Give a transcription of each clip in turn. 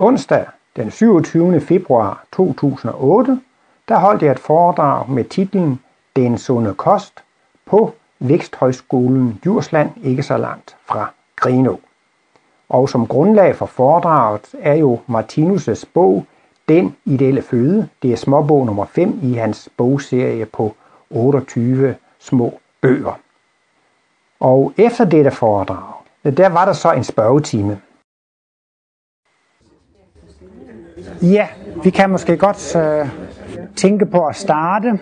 Onsdag den 27. februar 2008, der holdt jeg et foredrag med titlen Den sunde kost på Væksthøjskolen Djursland ikke så langt fra Grenå. Og som grundlag for foredraget er jo Martinus' bog Den ideelle føde. Det er småbog nummer 5 i hans bogserie på 28 små bøger. Og efter dette foredrag, der var der så en spørgetime. Ja, vi kan måske godt øh, tænke på at starte.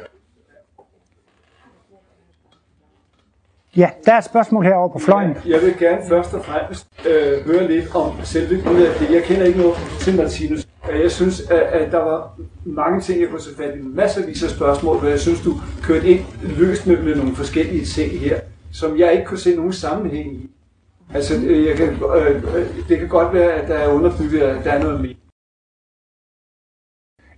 Ja, der er et spørgsmål herovre på fløjen. Jeg vil gerne først og fremmest øh, høre lidt om selve det. Jeg kender ikke noget til Martinus. Jeg synes, at, at der var mange ting, jeg kunne tage fat i. Masser af spørgsmål, hvor jeg synes, du kørte ind løst med, med nogle forskellige ting her, som jeg ikke kunne se nogen sammenhæng i. Altså, øh, jeg kan, øh, øh, det kan godt være, at der er underbygget, at der er noget mere.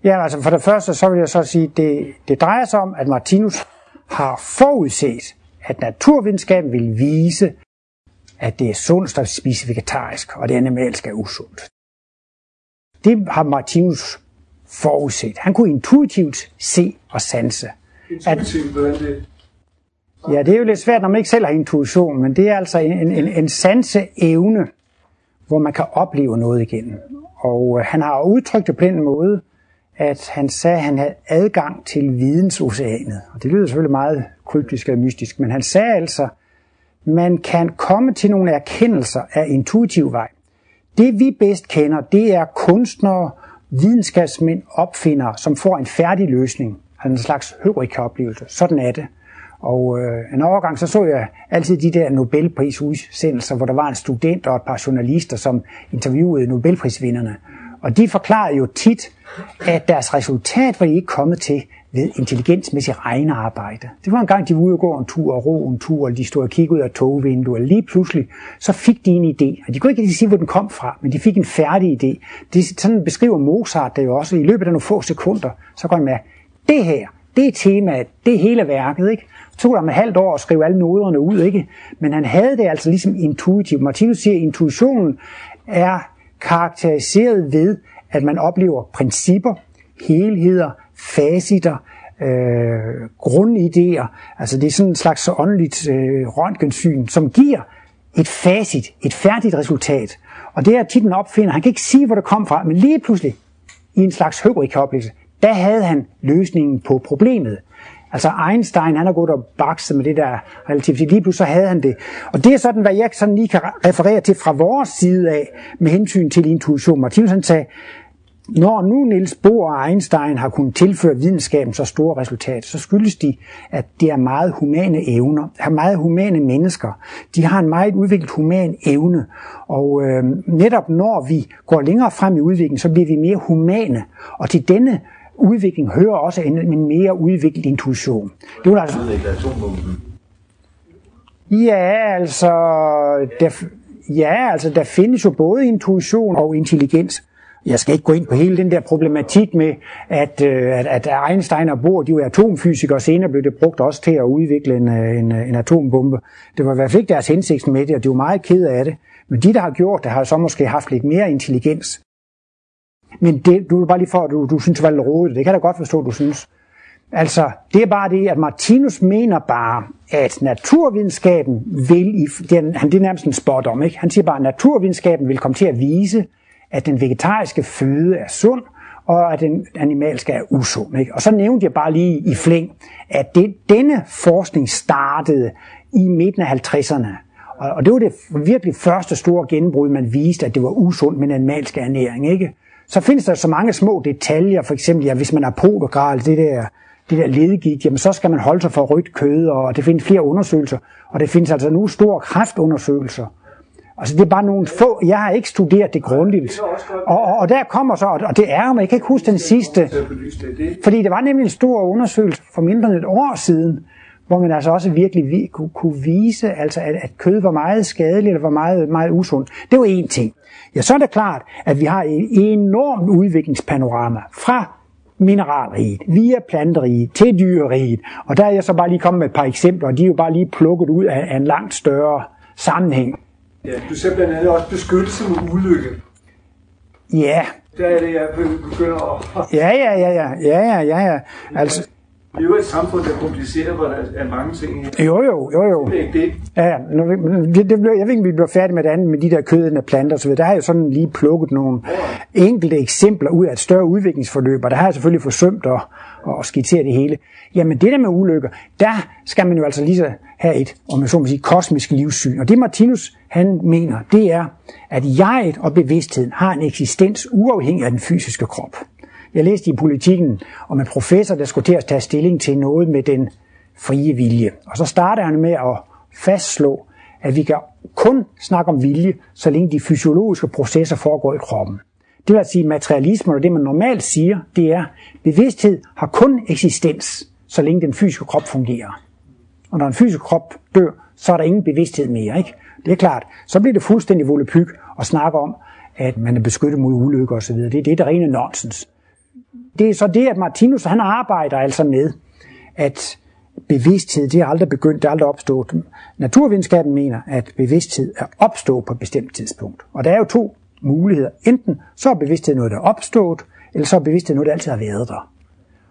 Ja, altså for det første, så vil jeg så sige, det, det drejer sig om, at Martinus har forudset, at naturvidenskaben vil vise, at det er sundt at spise vegetarisk, og det animalsk er usundt. Det har Martinus forudset. Han kunne intuitivt se og sanse. Intuitivt, hvordan det? Ja, det er jo lidt svært, når man ikke selv har intuition, men det er altså en, en, en sanse evne, hvor man kan opleve noget igen. Og øh, han har udtrykt det på den måde, at han sagde, at han havde adgang til vidensoceanet. Og det lyder selvfølgelig meget kryptisk og mystisk, men han sagde altså, man kan komme til nogle erkendelser af intuitiv vej. Det vi bedst kender, det er kunstnere, videnskabsmænd, opfindere, som får en færdig løsning. Altså en slags høvrika-oplevelse. Sådan er det. Og øh, en overgang så så jeg altid de der Nobelprisudsendelser, hvor der var en student og et par journalister, som interviewede Nobelprisvinderne. Og de forklarede jo tit, at deres resultat var de ikke kommet til ved intelligensmæssigt regnearbejde. Det var en gang, de var ude og gå en tur og ro en tur, og de stod og kiggede ud af togvinduet, og lige pludselig, så fik de en idé. Og de kunne ikke sige, hvor den kom fra, men de fik en færdig idé. Det, sådan beskriver Mozart det jo også. I løbet af nogle få sekunder, så går han med, det her, det er temaet, det er hele værket, ikke? Tog ham et halvt år at skrive alle noderne ud, ikke? Men han havde det altså ligesom intuitivt. Martinus siger, at intuitionen er karakteriseret ved, at man oplever principper, helheder, faciter, øh, grundidéer. Altså det er sådan en slags åndeligt øh, røntgensyn, som giver et facit, et færdigt resultat. Og det er tit en opfinder. Han kan ikke sige, hvor det kom fra, men lige pludselig, i en slags høvrikoblelse, der havde han løsningen på problemet. Altså Einstein, han har gået og bakset med det der relativitet. Lige pludselig så havde han det. Og det er sådan, hvad jeg sådan lige kan referere til fra vores side af, med hensyn til intuition. Martinus han sagde, når nu Niels Bohr og Einstein har kunnet tilføre videnskaben så store resultater, så skyldes de, at det er meget humane evner, er meget humane mennesker. De har en meget udviklet human evne, og øh, netop når vi går længere frem i udviklingen, så bliver vi mere humane. Og til denne udvikling hører også en, en mere udviklet intuition. Det var altså... Ja, altså, der, ja, altså, der findes jo både intuition og intelligens. Jeg skal ikke gå ind på hele den der problematik med, at, øh, at, at Einstein og Bohr, de var atomfysikere, og senere blev det brugt også til at udvikle en, øh, en, en atombombe. Det var i hvert fald ikke deres hensigt med det, og de var meget ked af det. Men de, der har gjort det, har så måske haft lidt mere intelligens. Men det, du er bare lige for, at du, du synes, det var lidt rodet. Det kan jeg da godt forstå, du synes. Altså, det er bare det, at Martinus mener bare, at naturvidenskaben vil, i, det er, han, det er nærmest en spot om, ikke? Han siger bare, at naturvidenskaben vil komme til at vise, at den vegetariske føde er sund, og at den animalske er usund. Ikke? Og så nævnte jeg bare lige i flæng, at det, denne forskning startede i midten af 50'erne. Og, og det var det virkelig første store gennembrud, man viste, at det var usundt med animalsk ernæring. Ikke? Så findes der så mange små detaljer, for eksempel, ja, hvis man er podogral, det der, det der ledegigt, jamen så skal man holde sig for rødt kød, og det findes flere undersøgelser, og det findes altså nu store kræftundersøgelser. Altså det er bare nogle få, jeg har ikke studeret det grundigt. Og, og, og der kommer så, og det er mig, jeg kan ikke huske den sidste, fordi det var nemlig en stor undersøgelse for mindre end et år siden, hvor man altså også virkelig kunne, kunne vise, altså at, at kød var meget skadeligt, eller var meget, meget usundt. Det var en ting. Ja, så er det klart, at vi har et enormt udviklingspanorama fra mineralriget, via planteriget til dyreriget. Og der er jeg så bare lige kommet med et par eksempler, og de er jo bare lige plukket ud af, af en langt større sammenhæng. Ja, du ser blandt andet også beskyttelse mod ulykke. Ja. Der er det, jeg begynder at... Ja, ja, ja, ja, ja, ja, ja, ja. Altså, Vi er jo et samfund, der er kompliceret, hvor der er mange ting. jo, jo, jo, jo. Det er ikke det. Ja, ja. Nu, det, det blev, jeg ved ikke, om vi bliver færdige med det andet, med de der kødende planter osv. Der har jeg sådan lige plukket nogle enkelte eksempler ud af et større udviklingsforløb, og der har jeg selvfølgelig forsømt at, at skitsere det hele. Jamen det der med ulykker, der skal man jo altså lige så have et, om jeg så må sige, kosmisk livssyn. Og det Martinus han mener, det er, at jeget og bevidstheden har en eksistens uafhængig af den fysiske krop. Jeg læste i politikken om en professor, der skulle til at tage stilling til noget med den frie vilje. Og så starter han med at fastslå, at vi kan kun snakke om vilje, så længe de fysiologiske processer foregår i kroppen. Det vil sige, materialismen og det, man normalt siger, det er, bevidsthed har kun eksistens, så længe den fysiske krop fungerer. Og når en fysisk krop dør, så er der ingen bevidsthed mere. Ikke? Det er klart. Så bliver det fuldstændig volepyg at snakke om, at man er beskyttet mod ulykker osv. Det er det, der rene nonsens. Det er så det, at Martinus han arbejder altså med, at bevidsthed, det er aldrig begyndt, det er aldrig opstået. Naturvidenskaben mener, at bevidsthed er opstået på et bestemt tidspunkt. Og der er jo to muligheder. Enten så er bevidsthed noget, der er opstået, eller så er bevidsthed noget, der altid har været der.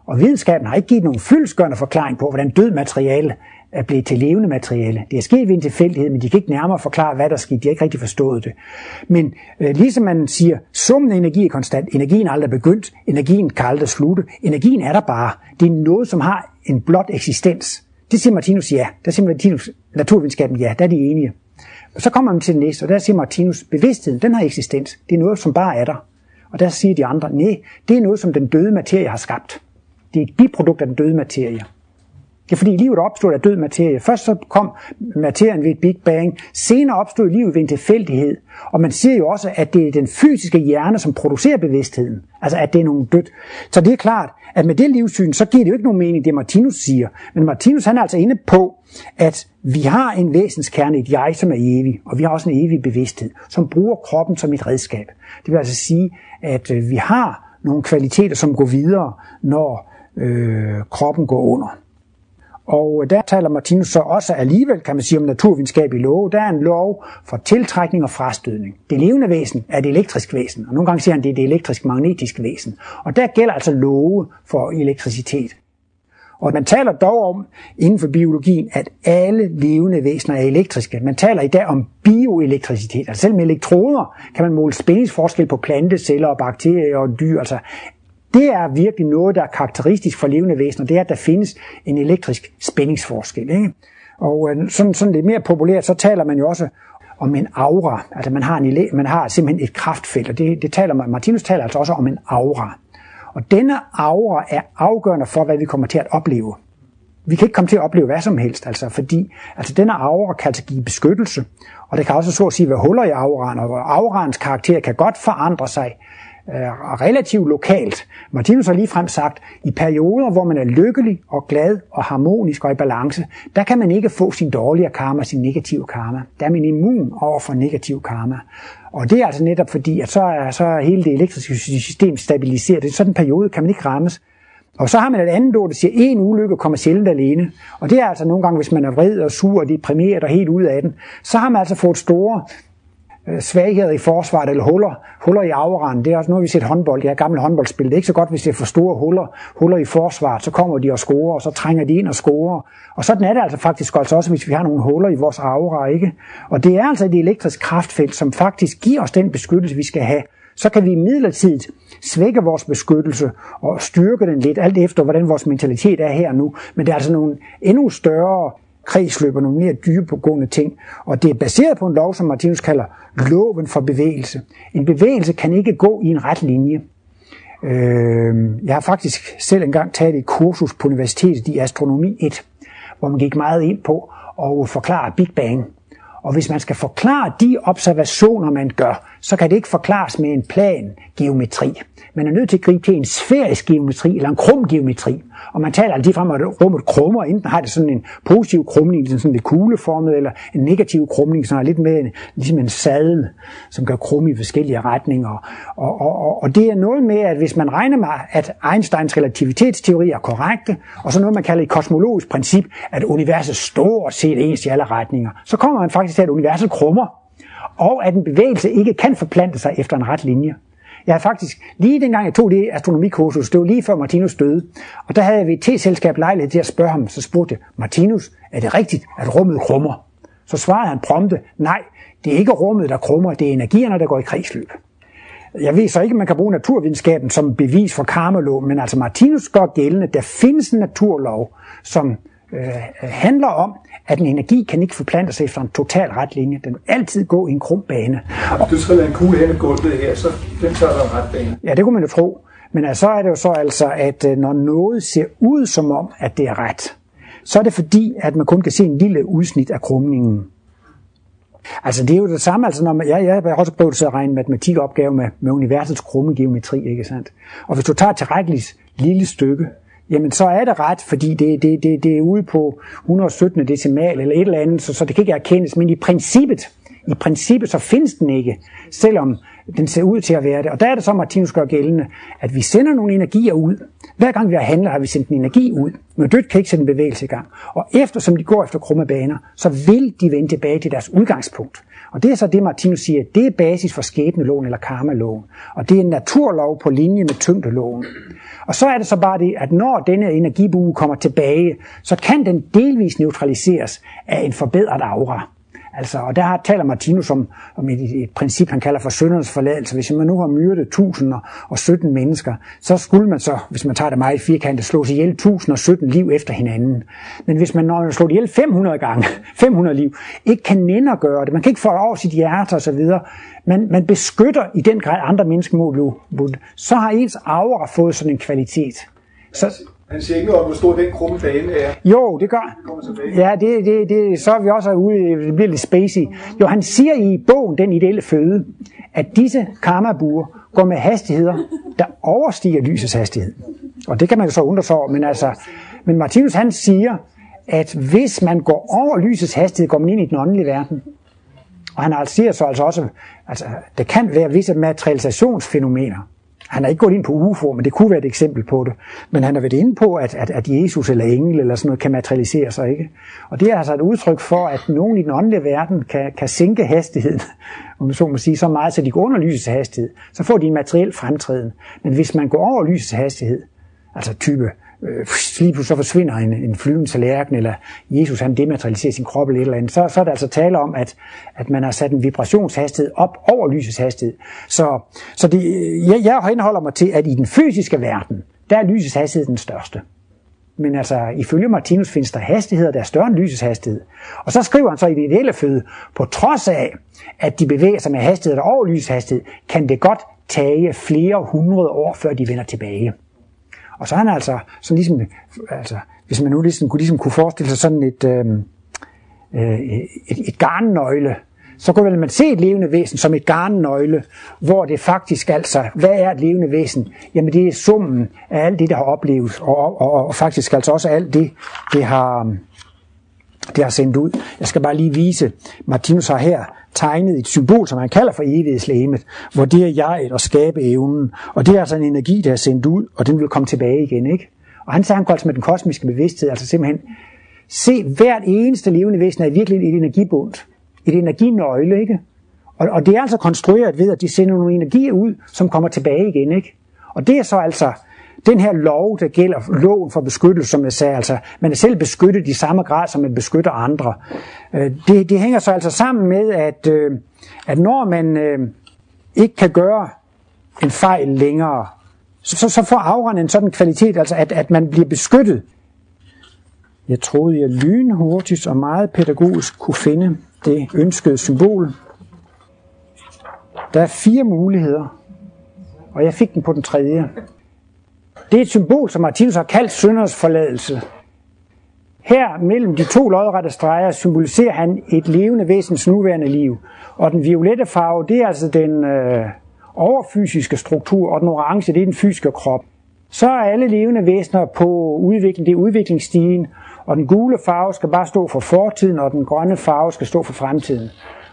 Og videnskaben har ikke givet nogen fyldsgørende forklaring på, hvordan død materiale er blevet til levende materiale. Det er sket ved en tilfældighed, men de kan ikke nærmere forklare, hvad der skete. De har ikke rigtig forstået det. Men øh, ligesom man siger, summen af energi er konstant. Energien er aldrig begyndt. Energien kan aldrig slutte. Energien er der bare. Det er noget, som har en blot eksistens. Det siger Martinus ja. Der siger Martinus, naturvidenskaben ja. Der er de enige. Og så kommer man til det næste, og der siger Martinus, bevidstheden, den har eksistens. Det er noget, som bare er der. Og der siger de andre, nej, det er noget, som den døde materie har skabt. Det er et biprodukt af den døde materie. Det er fordi livet opstod af død materie. Først så kom materien ved et Big Bang. Senere opstod livet ved en tilfældighed. Og man siger jo også, at det er den fysiske hjerne, som producerer bevidstheden. Altså at det er nogen dødt. Så det er klart, at med det livssyn, så giver det jo ikke nogen mening, det Martinus siger. Men Martinus han er altså inde på, at vi har en væsenskerne, et jeg, som er evig. Og vi har også en evig bevidsthed, som bruger kroppen som et redskab. Det vil altså sige, at øh, vi har nogle kvaliteter, som går videre, når øh, kroppen går under. Og øh, der taler Martinus så også alligevel, kan man sige, om naturvidenskabelige love. Der er en lov for tiltrækning og frastødning. Det levende væsen er det elektriske væsen, og nogle gange siger han, det er det elektrisk-magnetiske væsen. Og der gælder altså love for elektricitet. Og man taler dog om inden for biologien, at alle levende væsener er elektriske. Man taler i dag om bioelektricitet. Altså selv med elektroder kan man måle spændingsforskel på planteceller og bakterier og dyr. Altså det er virkelig noget, der er karakteristisk for levende væsener, det er, at der findes en elektrisk spændingsforskel. Ikke? Og øh, sådan, sådan lidt mere populært, så taler man jo også om en aura. Altså man har, en, man har simpelthen et kraftfelt, og det, det taler man, Martinus taler altså også om en aura. Og denne aura er afgørende for, hvad vi kommer til at opleve. Vi kan ikke komme til at opleve hvad som helst, altså fordi altså denne aura kan altså give beskyttelse, og det kan også så at sige være huller i auraen, og aurans karakter kan godt forandre sig relativt lokalt. Martinus har lige frem sagt, i perioder, hvor man er lykkelig og glad og harmonisk og i balance, der kan man ikke få sin dårlige karma, sin negative karma. Der er man immun over for negativ karma. Og det er altså netop fordi, at så er, så er hele det elektriske system stabiliseret. I sådan en periode kan man ikke rammes. Og så har man et andet ord, der siger, at en ulykke kommer sjældent alene. Og det er altså nogle gange, hvis man er vred og sur og deprimeret og helt ud af den, så har man altså fået store Øh, svagheder i forsvaret eller huller, huller i auraen. Det er også noget, vi ser håndbold. Det er gammel håndboldspil. Det er ikke så godt, hvis det er for store huller, huller i forsvaret. Så kommer de og scorer, og så trænger de ind og scorer. Og sådan er det altså faktisk også, altså, hvis vi har nogle huller i vores aura. Ikke? Og det er altså et elektrisk kraftfelt, som faktisk giver os den beskyttelse, vi skal have. Så kan vi midlertidigt svække vores beskyttelse og styrke den lidt, alt efter hvordan vores mentalitet er her nu. Men det er altså nogle endnu større kredsløb og nogle mere dybegående ting. Og det er baseret på en lov, som Martinus kalder loven for bevægelse. En bevægelse kan ikke gå i en ret linje. Øhm, jeg har faktisk selv engang taget et kursus på universitetet i astronomi 1, hvor man gik meget ind på at forklare Big Bang. Og hvis man skal forklare de observationer, man gør, så kan det ikke forklares med en plan geometri. Man er nødt til at gribe til en sfærisk geometri eller en krum geometri. Og man taler altid frem, at rummet krummer. Enten har det sådan en positiv krumning, ligesom sådan lidt kugleformet, eller en negativ krumning, som er lidt mere ligesom en sadel, som gør krumme i forskellige retninger. Og, og, og, og det er noget med, at hvis man regner med, at Einsteins relativitetsteori er korrekte, og så noget, man kalder et kosmologisk princip, at universet stort set ens i alle retninger, så kommer man faktisk til, at universet krummer, og at en bevægelse ikke kan forplante sig efter en ret linje. Jeg har faktisk, lige dengang jeg tog det astronomikursus, det var lige før Martinus døde, og der havde jeg et T-selskab lejlighed til at spørge ham, så spurgte jeg, Martinus, er det rigtigt, at rummet krummer? Så svarede han prompte, nej, det er ikke rummet, der krummer, det er energierne, der går i kredsløb. Jeg ved så ikke, om man kan bruge naturvidenskaben som bevis for karmalov, men altså Martinus gør gældende, der findes en naturlov, som øh, handler om, at en energi kan ikke forplante sig efter en total ret linje. Den vil altid gå i en krum bane. Og du skal lade en kugle hen i gulvet her, så den tager der en ret bane. Ja, det kunne man jo tro. Men altså, så er det jo så altså, at øh, når noget ser ud som om, at det er ret, så er det fordi, at man kun kan se en lille udsnit af krumningen. Altså det er jo det samme, altså når man, ja, jeg har også prøvet at regne matematikopgave med, med universets krumme geometri, ikke sandt? Og hvis du tager et tilrækkeligt lille stykke, jamen så er det ret, fordi det, det, det, det er ude på 117 decimal eller et eller andet, så, så det kan ikke erkendes, men i princippet, i princippet så findes den ikke, selvom den ser ud til at være det. Og der er det så, Martinus gør gældende, at vi sender nogle energier ud. Hver gang vi har handlet, har vi sendt en energi ud. Men dødt kan ikke sætte en bevægelse i gang. Og eftersom de går efter krumme baner, så vil de vende tilbage til deres udgangspunkt. Og det er så det, Martinus siger, det er basis for skæbneloven eller karmaloven. Og det er en naturlov på linje med tyngdeloven. Og så er det så bare det, at når denne energibue kommer tilbage, så kan den delvis neutraliseres af en forbedret aura. Altså, og der taler Martinus om, om et, et princip, han kalder for syndernes forladelse. Hvis man nu har myrdet 1017 mennesker, så skulle man så, hvis man tager det meget firkantet, slå sig ihjel 1017 liv efter hinanden. Men hvis man, når man slår ihjel 500 gange, 500 liv, ikke kan nænde at gøre det, man kan ikke få det over sit hjerte og så videre, men man beskytter i den grad andre mennesker mod så har ens aura fået sådan en kvalitet. Så, han siger ikke noget om, hvor stor den krumme bane er. Jo, det gør Ja, det, det, det, så er vi også ude, det bliver lidt spacey. Jo, han siger i bogen, Den ideelle føde, at disse karmabuer går med hastigheder, der overstiger lysets hastighed. Og det kan man jo så undre sig over, men altså, men Martinus han siger, at hvis man går over lysets hastighed, går man ind i den åndelige verden. Og han siger så altså også, altså, det kan være visse materialisationsfænomener, han er ikke gået ind på UFO, men det kunne være et eksempel på det. Men han har været inde på, at, at, at Jesus eller engel eller sådan noget kan materialisere sig. ikke. Og det er altså et udtryk for, at nogen i den åndelige verden kan, kan sænke hastigheden, om så må sige, så meget, så de går under lysets hastighed. Så får de en materiel fremtræden. Men hvis man går over lysets hastighed, altså type øh, lige pludselig så forsvinder en, en flyvende tallerken, eller Jesus han dematerialiserer sin krop eller et eller andet, så, så er der altså tale om, at, at man har sat en vibrationshastighed op over lysets hastighed. Så, så det, øh, jeg, jeg henholder mig til, at i den fysiske verden, der er lysets hastighed den største. Men altså, ifølge Martinus findes der hastigheder, der er større end lysets hastighed. Og så skriver han så i det ideelle føde, på trods af, at de bevæger sig med hastigheder over lysets hastighed, kan det godt tage flere hundrede år, før de vender tilbage. Og så er han altså, sådan ligesom, altså, hvis man nu ligesom, kunne, ligesom kunne forestille sig sådan et, øhm, øh, et, et garnnøgle, så kunne man se et levende væsen som et garnnøgle, hvor det faktisk altså, hvad er et levende væsen? Jamen det er summen af alt det, der har oplevet, og, og, og, og faktisk altså også alt det, det har, det har sendt ud. Jeg skal bare lige vise, Martinus har her tegnet et symbol, som han kalder for evighedslægemet, hvor det er jeget og skabe evnen. Og det er altså en energi, der er sendt ud, og den vil komme tilbage igen. ikke? Og han sagde, han altså med den kosmiske bevidsthed, altså simpelthen, se hvert eneste levende væsen er virkelig et energibund, et energinøgle, ikke? Og, og det er altså konstrueret ved, at de sender nogle energier ud, som kommer tilbage igen, ikke? Og det er så altså den her lov, der gælder loven for beskyttelse, som jeg sagde, altså man er selv beskyttet i samme grad, som man beskytter andre. Øh, det, det hænger så altså sammen med, at, øh, at når man øh, ikke kan gøre en fejl længere, så, så får afrende en sådan kvalitet, altså at, at man bliver beskyttet. Jeg troede, jeg lynhurtigt og meget pædagogisk kunne finde det ønskede symbol. Der er fire muligheder, og jeg fik den på den tredje. Det er et symbol, som Martinus har kaldt synders forladelse. Her mellem de to lodrette streger symboliserer han et levende væsens nuværende liv. Og den violette farve, det er altså den øh, overfysiske struktur, og den orange, det er den fysiske krop. Så er alle levende væsener på udvikling, det er udviklingsstigen, og den gule farve skal bare stå for fortiden, og den grønne farve skal stå for fremtiden.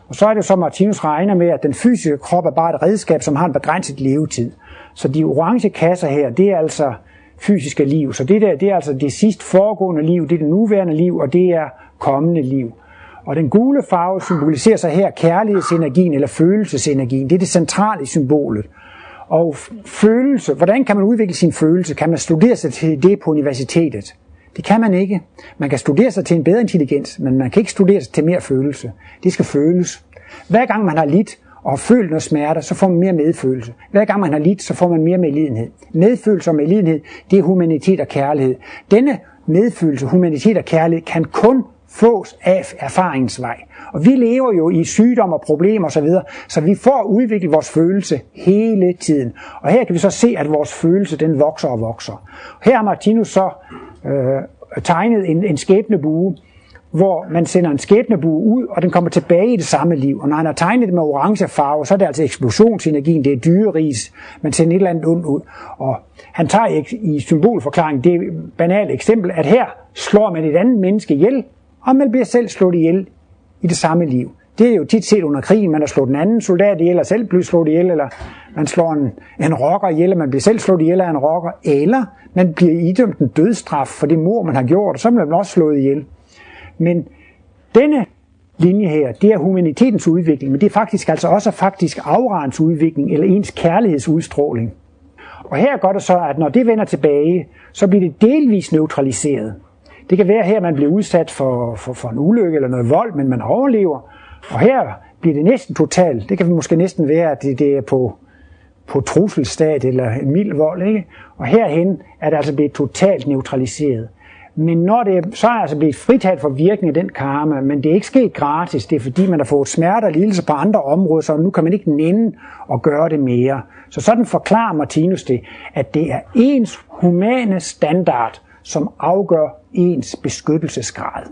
Og så er det så, Martinus regner med, at den fysiske krop er bare et redskab, som har en begrænset levetid. Så de orange kasser her, det er altså fysiske liv. Så det der, det er altså det sidst foregående liv, det er det nuværende liv, og det er kommende liv. Og den gule farve symboliserer sig her kærlighedsenergien eller følelsesenergien. Det er det centrale i symbolet. Og følelse, hvordan kan man udvikle sin følelse? Kan man studere sig til det på universitetet? Det kan man ikke. Man kan studere sig til en bedre intelligens, men man kan ikke studere sig til mere følelse. Det skal føles. Hver gang man har lidt og har følt noget smerte, så får man mere medfølelse. Hver gang man har lidt, så får man mere medlidenhed. Medfølelse og medlidenhed, det er humanitet og kærlighed. Denne medfølelse, humanitet og kærlighed kan kun fås af erfaringens vej. Og vi lever jo i sygdom og problemer osv., så, så vi får udviklet vores følelse hele tiden. Og her kan vi så se, at vores følelse den vokser og vokser. Her har Martinus så øh, tegnet en, en skæbnebue, hvor man sender en skæbnebue ud, og den kommer tilbage i det samme liv. Og når han har tegnet det med orange farve, så er det altså eksplosionsenergien, det er dyreris, man sender et eller andet ondt ud. Og han tager i, symbolforklaringen det banale eksempel, at her slår man et andet menneske ihjel, og man bliver selv slået ihjel i det samme liv. Det er jo tit set under krigen, man har slået en anden soldat ihjel, og selv bliver slået ihjel, eller man slår en, en rocker ihjel, og man bliver selv slået ihjel af en rocker, eller man bliver idømt en dødstraf for det mor, man har gjort, og så bliver man også slået ihjel. Men denne linje her, det er humanitetens udvikling, men det er faktisk altså også faktisk afrens udvikling, eller ens kærlighedsudstråling. Og her går det så, at når det vender tilbage, så bliver det delvis neutraliseret. Det kan være her, man bliver udsat for, for, for en ulykke eller noget vold, men man overlever. Og her bliver det næsten totalt. Det kan måske næsten være, at det, det er på, på trusselstat eller en mild vold. Ikke? Og herhen er det altså blevet totalt neutraliseret. Men når det så er altså blevet fritaget for virkning af den karma, men det er ikke sket gratis, det er fordi man har fået smerte og lidelse på andre områder, så nu kan man ikke nænde at gøre det mere. Så sådan forklarer Martinus det, at det er ens humane standard, som afgør ens beskyttelsesgrad.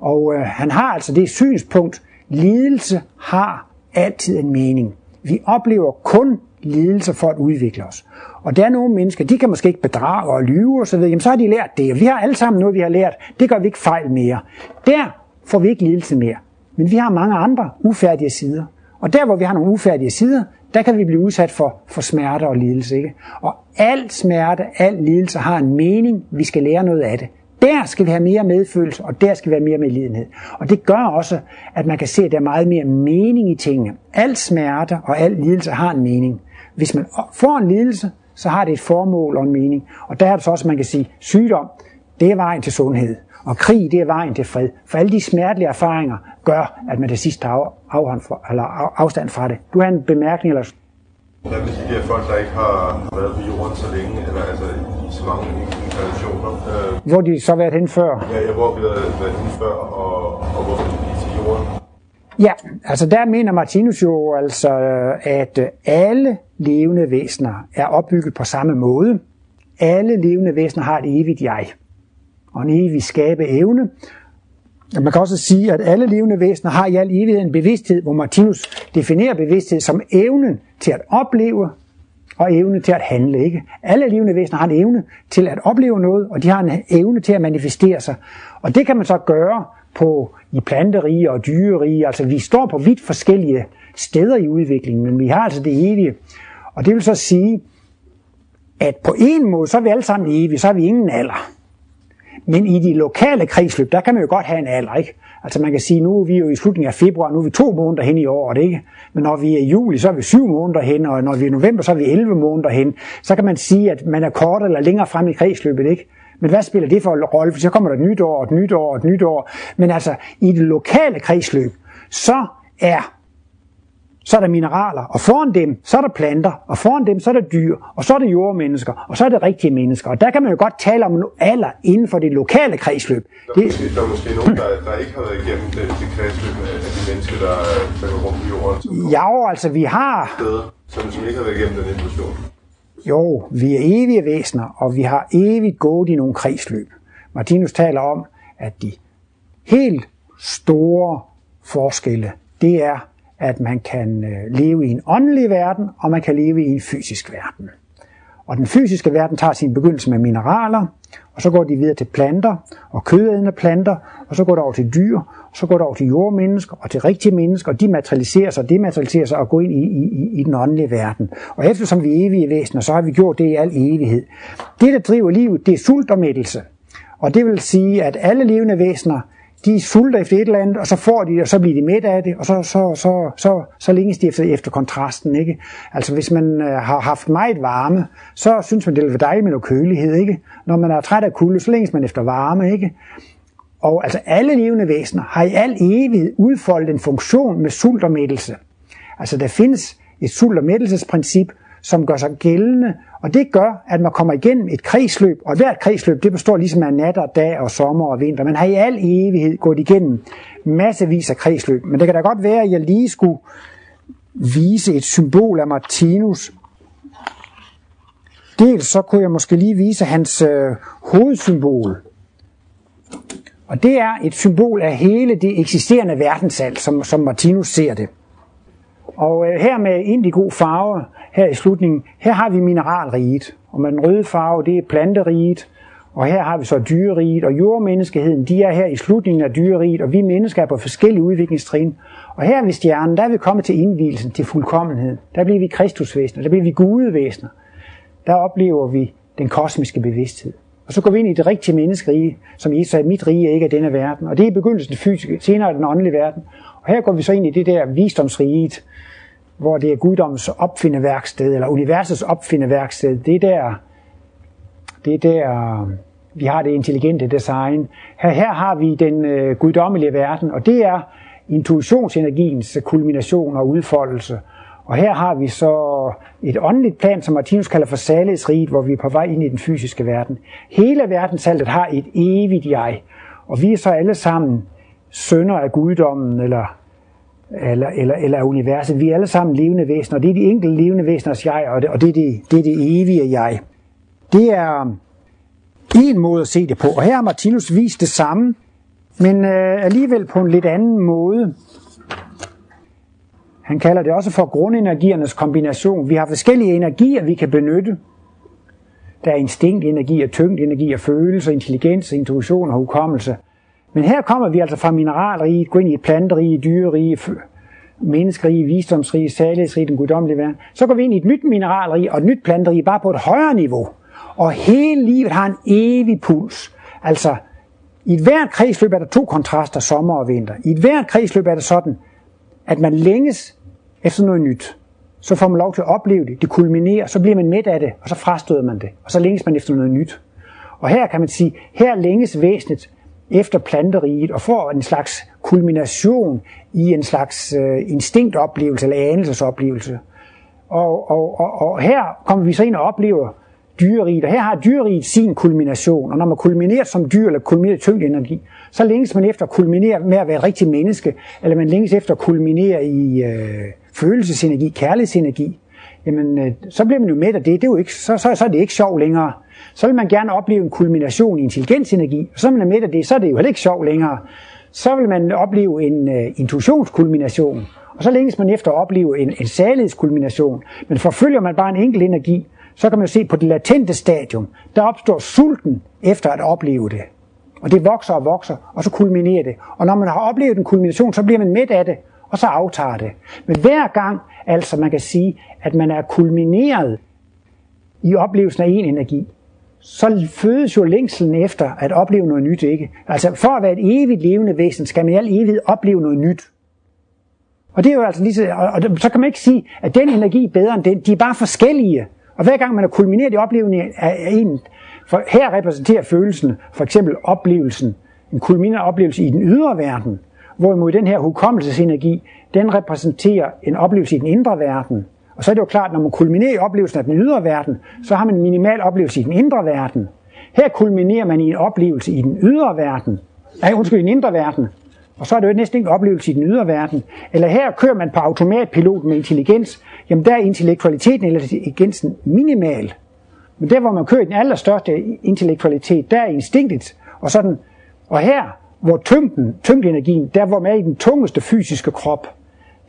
Og øh, han har altså det synspunkt, lidelse har altid en mening. Vi oplever kun lidelse for at udvikle os. Og der er nogle mennesker, de kan måske ikke bedrage og lyve og så videre. Jamen, så har de lært det. Vi har alle sammen noget, vi har lært. Det gør vi ikke fejl mere. Der får vi ikke lidelse mere. Men vi har mange andre ufærdige sider. Og der, hvor vi har nogle ufærdige sider, der kan vi blive udsat for, for smerte og lidelse. Ikke? Og al smerte, al lidelse har en mening. Vi skal lære noget af det. Der skal vi have mere medfølelse, og der skal vi have mere medlidenhed. Og det gør også, at man kan se, at der er meget mere mening i tingene. Al smerte og al lidelse har en mening. Hvis man får en lidelse, så har det et formål og en mening. Og der er det så også, man kan sige, sygdom, det er vejen til sundhed. Og krig, det er vejen til fred. For alle de smertelige erfaringer gør, at man til sidst tager af, eller afstand fra det. Du har en bemærkning, eller hvad vil sige, de her folk, der ikke har været på jorden så længe, eller altså i så mange inkarnationer? Øh, hvor de så været hen før? Ja, ja hvor har været hen før, og, og hvor skal de til jorden? Ja, altså der mener Martinus jo altså, øh, at øh, alle levende væsener er opbygget på samme måde. Alle levende væsener har et evigt jeg, og en evig skabe evne, man kan også sige, at alle levende væsener har i al evighed en bevidsthed, hvor Martinus definerer bevidsthed som evnen til at opleve og evne til at handle. Ikke? Alle levende væsener har en evne til at opleve noget, og de har en evne til at manifestere sig. Og det kan man så gøre på i planterige og dyrerige. Altså vi står på vidt forskellige steder i udviklingen, men vi har altså det evige. Og det vil så sige, at på en måde, så er vi alle sammen evige, så har vi ingen alder. Men i de lokale kredsløb, der kan man jo godt have en alder, ikke? Altså man kan sige, nu er vi jo i slutningen af februar, nu er vi to måneder hen i året, ikke? Men når vi er i juli, så er vi syv måneder hen, og når vi er i november, så er vi 11 måneder hen. Så kan man sige, at man er kort eller længere frem i kredsløbet, ikke? Men hvad spiller det for en rolle? For så kommer der et nyt år, et nyt år, et nyt år. Men altså, i det lokale kredsløb, så er så er der mineraler, og foran dem, så er der planter, og foran dem, så er der dyr, og så er der jordmennesker, og så er det rigtige mennesker. Og der kan man jo godt tale om alder inden for det lokale kredsløb. Der er, det, måske, der er måske nogen, der, der ikke har været igennem det, det kredsløb af de mennesker, der, der går rundt på jorden. Ja, altså vi har... Steder, som, som ikke har været igennem den evolution. Jo, vi er evige væsener, og vi har evigt gået i nogle kredsløb. Martinus taler om, at de helt store forskelle, det er, at man kan øh, leve i en åndelig verden, og man kan leve i en fysisk verden. Og den fysiske verden tager sin begyndelse med mineraler, og så går de videre til planter og kødædende planter, og så går det over til dyr, og så går det over til jordmennesker og til rigtige mennesker, og de materialiserer sig og dematerialiserer sig og går ind i, i, i den åndelige verden. Og eftersom vi er evige væsener, så har vi gjort det i al evighed. Det, der driver livet, det er sult og mættelse. Og det vil sige, at alle levende væsener, de sulter efter et eller andet, og så får de det, og så bliver de mæt af det, og så, så, så, så, så længes de efter, efter kontrasten. Ikke? Altså hvis man øh, har haft meget varme, så synes man, det vil være dejligt med noget kølighed. Ikke? Når man er træt af kulde, så længes man efter varme. Ikke? Og altså alle levende væsener har i al evighed udfoldet en funktion med sult og mættelse. Altså der findes et sult- og mættelsesprincip, som gør sig gældende, og det gør, at man kommer igennem et kredsløb, og hvert kredsløb, det består ligesom af nat og dag og sommer og vinter. Man har i al evighed gået igennem massevis af kredsløb, men det kan da godt være, at jeg lige skulle vise et symbol af Martinus. Dels så kunne jeg måske lige vise hans øh, hovedsymbol, og det er et symbol af hele det eksisterende verdensalt, som, som Martinus ser det. Og øh, her med indigo farve, her i slutningen, her har vi mineralriget. Og med den røde farve, det er planteriget. Og her har vi så dyreriget, og jordmenneskeheden, de er her i slutningen af dyreriget, og vi mennesker er på forskellige udviklingstrin. Og her ved stjernen, der er vi kommet til indvielsen, til fuldkommenhed. Der bliver vi kristusvæsener, der bliver vi gudevæsener. Der oplever vi den kosmiske bevidsthed. Og så går vi ind i det rigtige menneskerige, som Jesus sagde, mit rige er ikke er denne verden. Og det er i begyndelsen det fysiske, senere den åndelige verden. Og her går vi så ind i det der visdomsriget, hvor det er guddommens opfindeværksted, eller universets opfindeværksted. Det er der, det er der, vi har det intelligente design. Her, her har vi den øh, guddommelige verden, og det er intuitionsenergiens kulmination og udfoldelse. Og her har vi så et åndeligt plan, som Martinus kalder for salighedsriget, hvor vi er på vej ind i den fysiske verden. Hele verdensaltet har et evigt jeg, og vi er så alle sammen sønder af guddommen, eller, eller, eller, eller af universet. Vi er alle sammen levende væsener, og det er de enkelte levende væseners jeg, og det, og det, er, det, det er det evige jeg. Det er um, en måde at se det på, og her har Martinus vist det samme, men øh, alligevel på en lidt anden måde. Han kalder det også for grundenergiernes kombination. Vi har forskellige energier, vi kan benytte. Der er instinktenergi, tyngdenergi, følelse, intelligens, intuition og hukommelse. Men her kommer vi altså fra mineralrige, gå ind i planterige, dyrerige, menneskerige, visdomsrige, salighedsrige, den guddommelige verden. Så går vi ind i et nyt mineralrige og et nyt planterige, bare på et højere niveau. Og hele livet har en evig puls. Altså, i et hvert kredsløb er der to kontraster, sommer og vinter. I et hvert kredsløb er det sådan, at man længes efter noget nyt. Så får man lov til at opleve det. Det kulminerer, så bliver man midt af det, og så frastøder man det. Og så længes man efter noget nyt. Og her kan man sige, her længes væsenet efter planteriget og får en slags kulmination i en slags øh, instinktoplevelse eller anelsesoplevelse. Og, og, og, og her kommer vi så ind og oplever dyreriget, og her har dyreriget sin kulmination, og når man kulminerer som dyr, eller kulminerer tyngdenergi, så længes man efter at kulminere med at være et rigtigt menneske, eller man længes efter at kulminere i øh, følelsesenergi, kærlighedsenergi, jamen øh, så bliver man jo med af det, det er jo ikke, så, så, så er det ikke sjov længere. Så vil man gerne opleve en kulmination i intelligensenergi, og så er man med af det, så er det jo heller ikke sjov længere. Så vil man opleve en øh, uh, intuitionskulmination, og så længes man efter at opleve en, en salighedskulmination. Men forfølger man bare en enkelt energi, så kan man jo se på det latente stadium, der opstår sulten efter at opleve det. Og det vokser og vokser, og så kulminerer det. Og når man har oplevet en kulmination, så bliver man midt af det, og så aftager det. Men hver gang, altså man kan sige, at man er kulmineret i oplevelsen af en energi, så fødes jo længselen efter at opleve noget nyt, ikke? Altså for at være et evigt levende væsen, skal man i al evighed opleve noget nyt. Og det er jo altså lige så, og så kan man ikke sige, at den energi er bedre end den. De er bare forskellige. Og hver gang man har kulmineret i oplevelsen af en, for her repræsenterer følelsen for eksempel oplevelsen, en kulminerende oplevelse i den ydre verden, hvorimod den her hukommelsesenergi, den repræsenterer en oplevelse i den indre verden. Og så er det jo klart, når man kulminerer i oplevelsen af den ydre verden, så har man en minimal oplevelse i den indre verden. Her kulminerer man i en oplevelse i den ydre verden. Nej, undskyld, i den indre verden. Og så er det jo næsten ikke en oplevelse i den ydre verden. Eller her kører man på automatpilot med intelligens. Jamen der er intellektualiteten eller intelligensen minimal. Men der, hvor man kører i den allerstørste intellektualitet, der er instinktet. Og, sådan. og her, hvor tyngden, tyngdenergien, der hvor man er i den tungeste fysiske krop,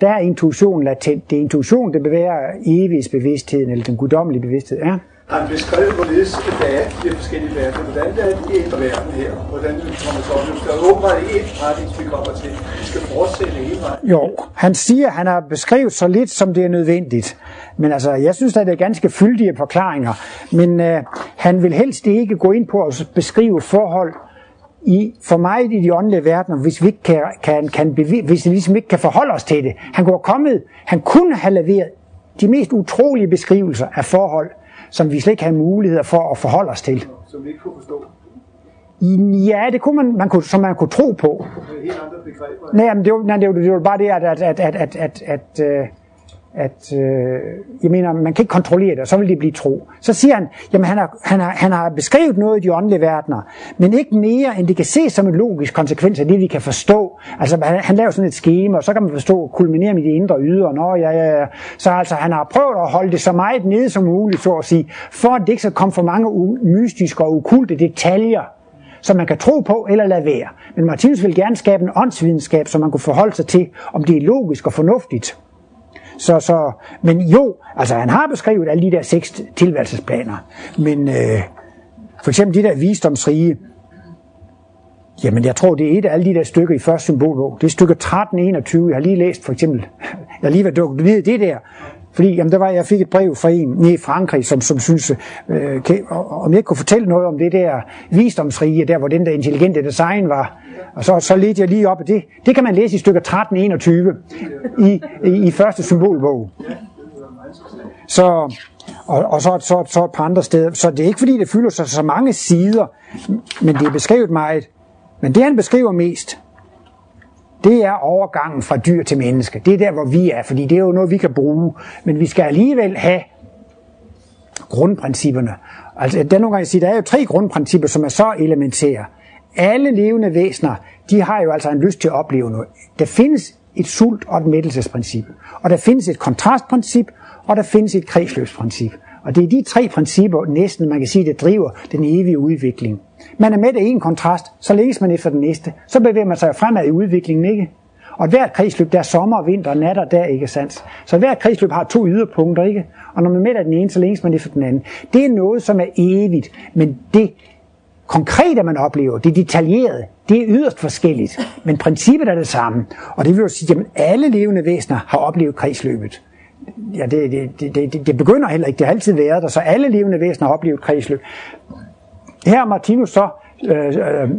der er intuition latent. Det er intuition, der bevæger evighedsbevidstheden, eller den guddommelige bevidsthed. Ja? Han beskrev, hvorledes der er de forskellige verdener. Hvordan det er i en verden her. Hvordan vi kommer til at Vi skal åbenbart et retning, vi kommer til. Vi skal fortsætte hele vejen. Jo, han siger, at han har beskrevet så lidt, som det er nødvendigt. Men altså, jeg synes, at det er ganske fyldige forklaringer. Men øh, han vil helst ikke gå ind på at beskrive forhold i, for mig i de åndelige verdener, hvis vi, ikke kan, kan, kan bevi, hvis vi ligesom ikke kan forholde os til det. Han kunne have kommet, han kunne have leveret de mest utrolige beskrivelser af forhold, som vi slet ikke havde muligheder for at forholde os til. Som vi ikke kunne forstå. Ja, det kunne man, man kunne, som man kunne tro på. Helt andre begreber. Nej, men det var, nej, det var, det var bare det, at, at, at, at, at, at, at, øh, at øh, jeg mener, man kan ikke kontrollere det, og så vil det blive tro. Så siger han, jamen han har, han har, han har beskrevet noget i de åndelige verdener, men ikke mere, end det kan ses som en logisk konsekvens af det, vi kan forstå. Altså han, han laver sådan et schema, og så kan man forstå, kulminere med de indre ydre. Nå, ja, ja, ja. Så altså, han har prøvet at holde det så meget nede som muligt, så at sige, for at det ikke skal komme for mange u- mystiske og ukulte detaljer, som man kan tro på eller lade være. Men Martinus vil gerne skabe en åndsvidenskab, som man kunne forholde sig til, om det er logisk og fornuftigt. Så, så, men jo, altså han har beskrevet alle de der seks tilværelsesplaner, men øh, for eksempel de der visdomsrige, jamen jeg tror, det er et af alle de der stykker i første symbolbog. Det er stykke 1321, jeg har lige læst for eksempel, jeg har lige været dukket ned i det der, fordi jamen, der var, jeg fik et brev fra en nede i Frankrig, som, som synes, øh, kan, om jeg ikke kunne fortælle noget om det der visdomsrige, der hvor den der intelligente design var. Og så, så ledte jeg lige op af det. Det kan man læse i stykker 1321 i, i, i første symbolbog. Så, og, og så, så, så et par andre steder. Så det er ikke fordi, det fylder sig så mange sider, men det er beskrevet meget. Men det han beskriver mest, det er overgangen fra dyr til menneske. Det er der, hvor vi er, fordi det er jo noget, vi kan bruge. Men vi skal alligevel have grundprincipperne. Altså, der nogle gange sige, der er jo tre grundprincipper, som er så elementære. Alle levende væsener, de har jo altså en lyst til at opleve noget. Der findes et sult- og et mættelsesprincip. Og der findes et kontrastprincip, og der findes et kredsløbsprincip. Og det er de tre principper, næsten man kan sige, det driver den evige udvikling. Man er med i en kontrast, så længes man efter den næste. Så bevæger man sig fremad i udviklingen, ikke? Og hvert kredsløb, der er sommer og vinter nat og der, ikke sandt? Så hvert kredsløb har to yderpunkter, ikke? Og når man er med af den ene, så længes man efter den anden. Det er noget, som er evigt, men det konkrete, man oplever, det detaljerede, det er yderst forskelligt. Men princippet er det samme. Og det vil jo sige, at alle levende væsener har oplevet kredsløbet. Ja, det, det, det, det det begynder heller ikke. Det har altid været der, så alle levende væsener har oplevet kredsløb. Her har Martinus så øh, øh,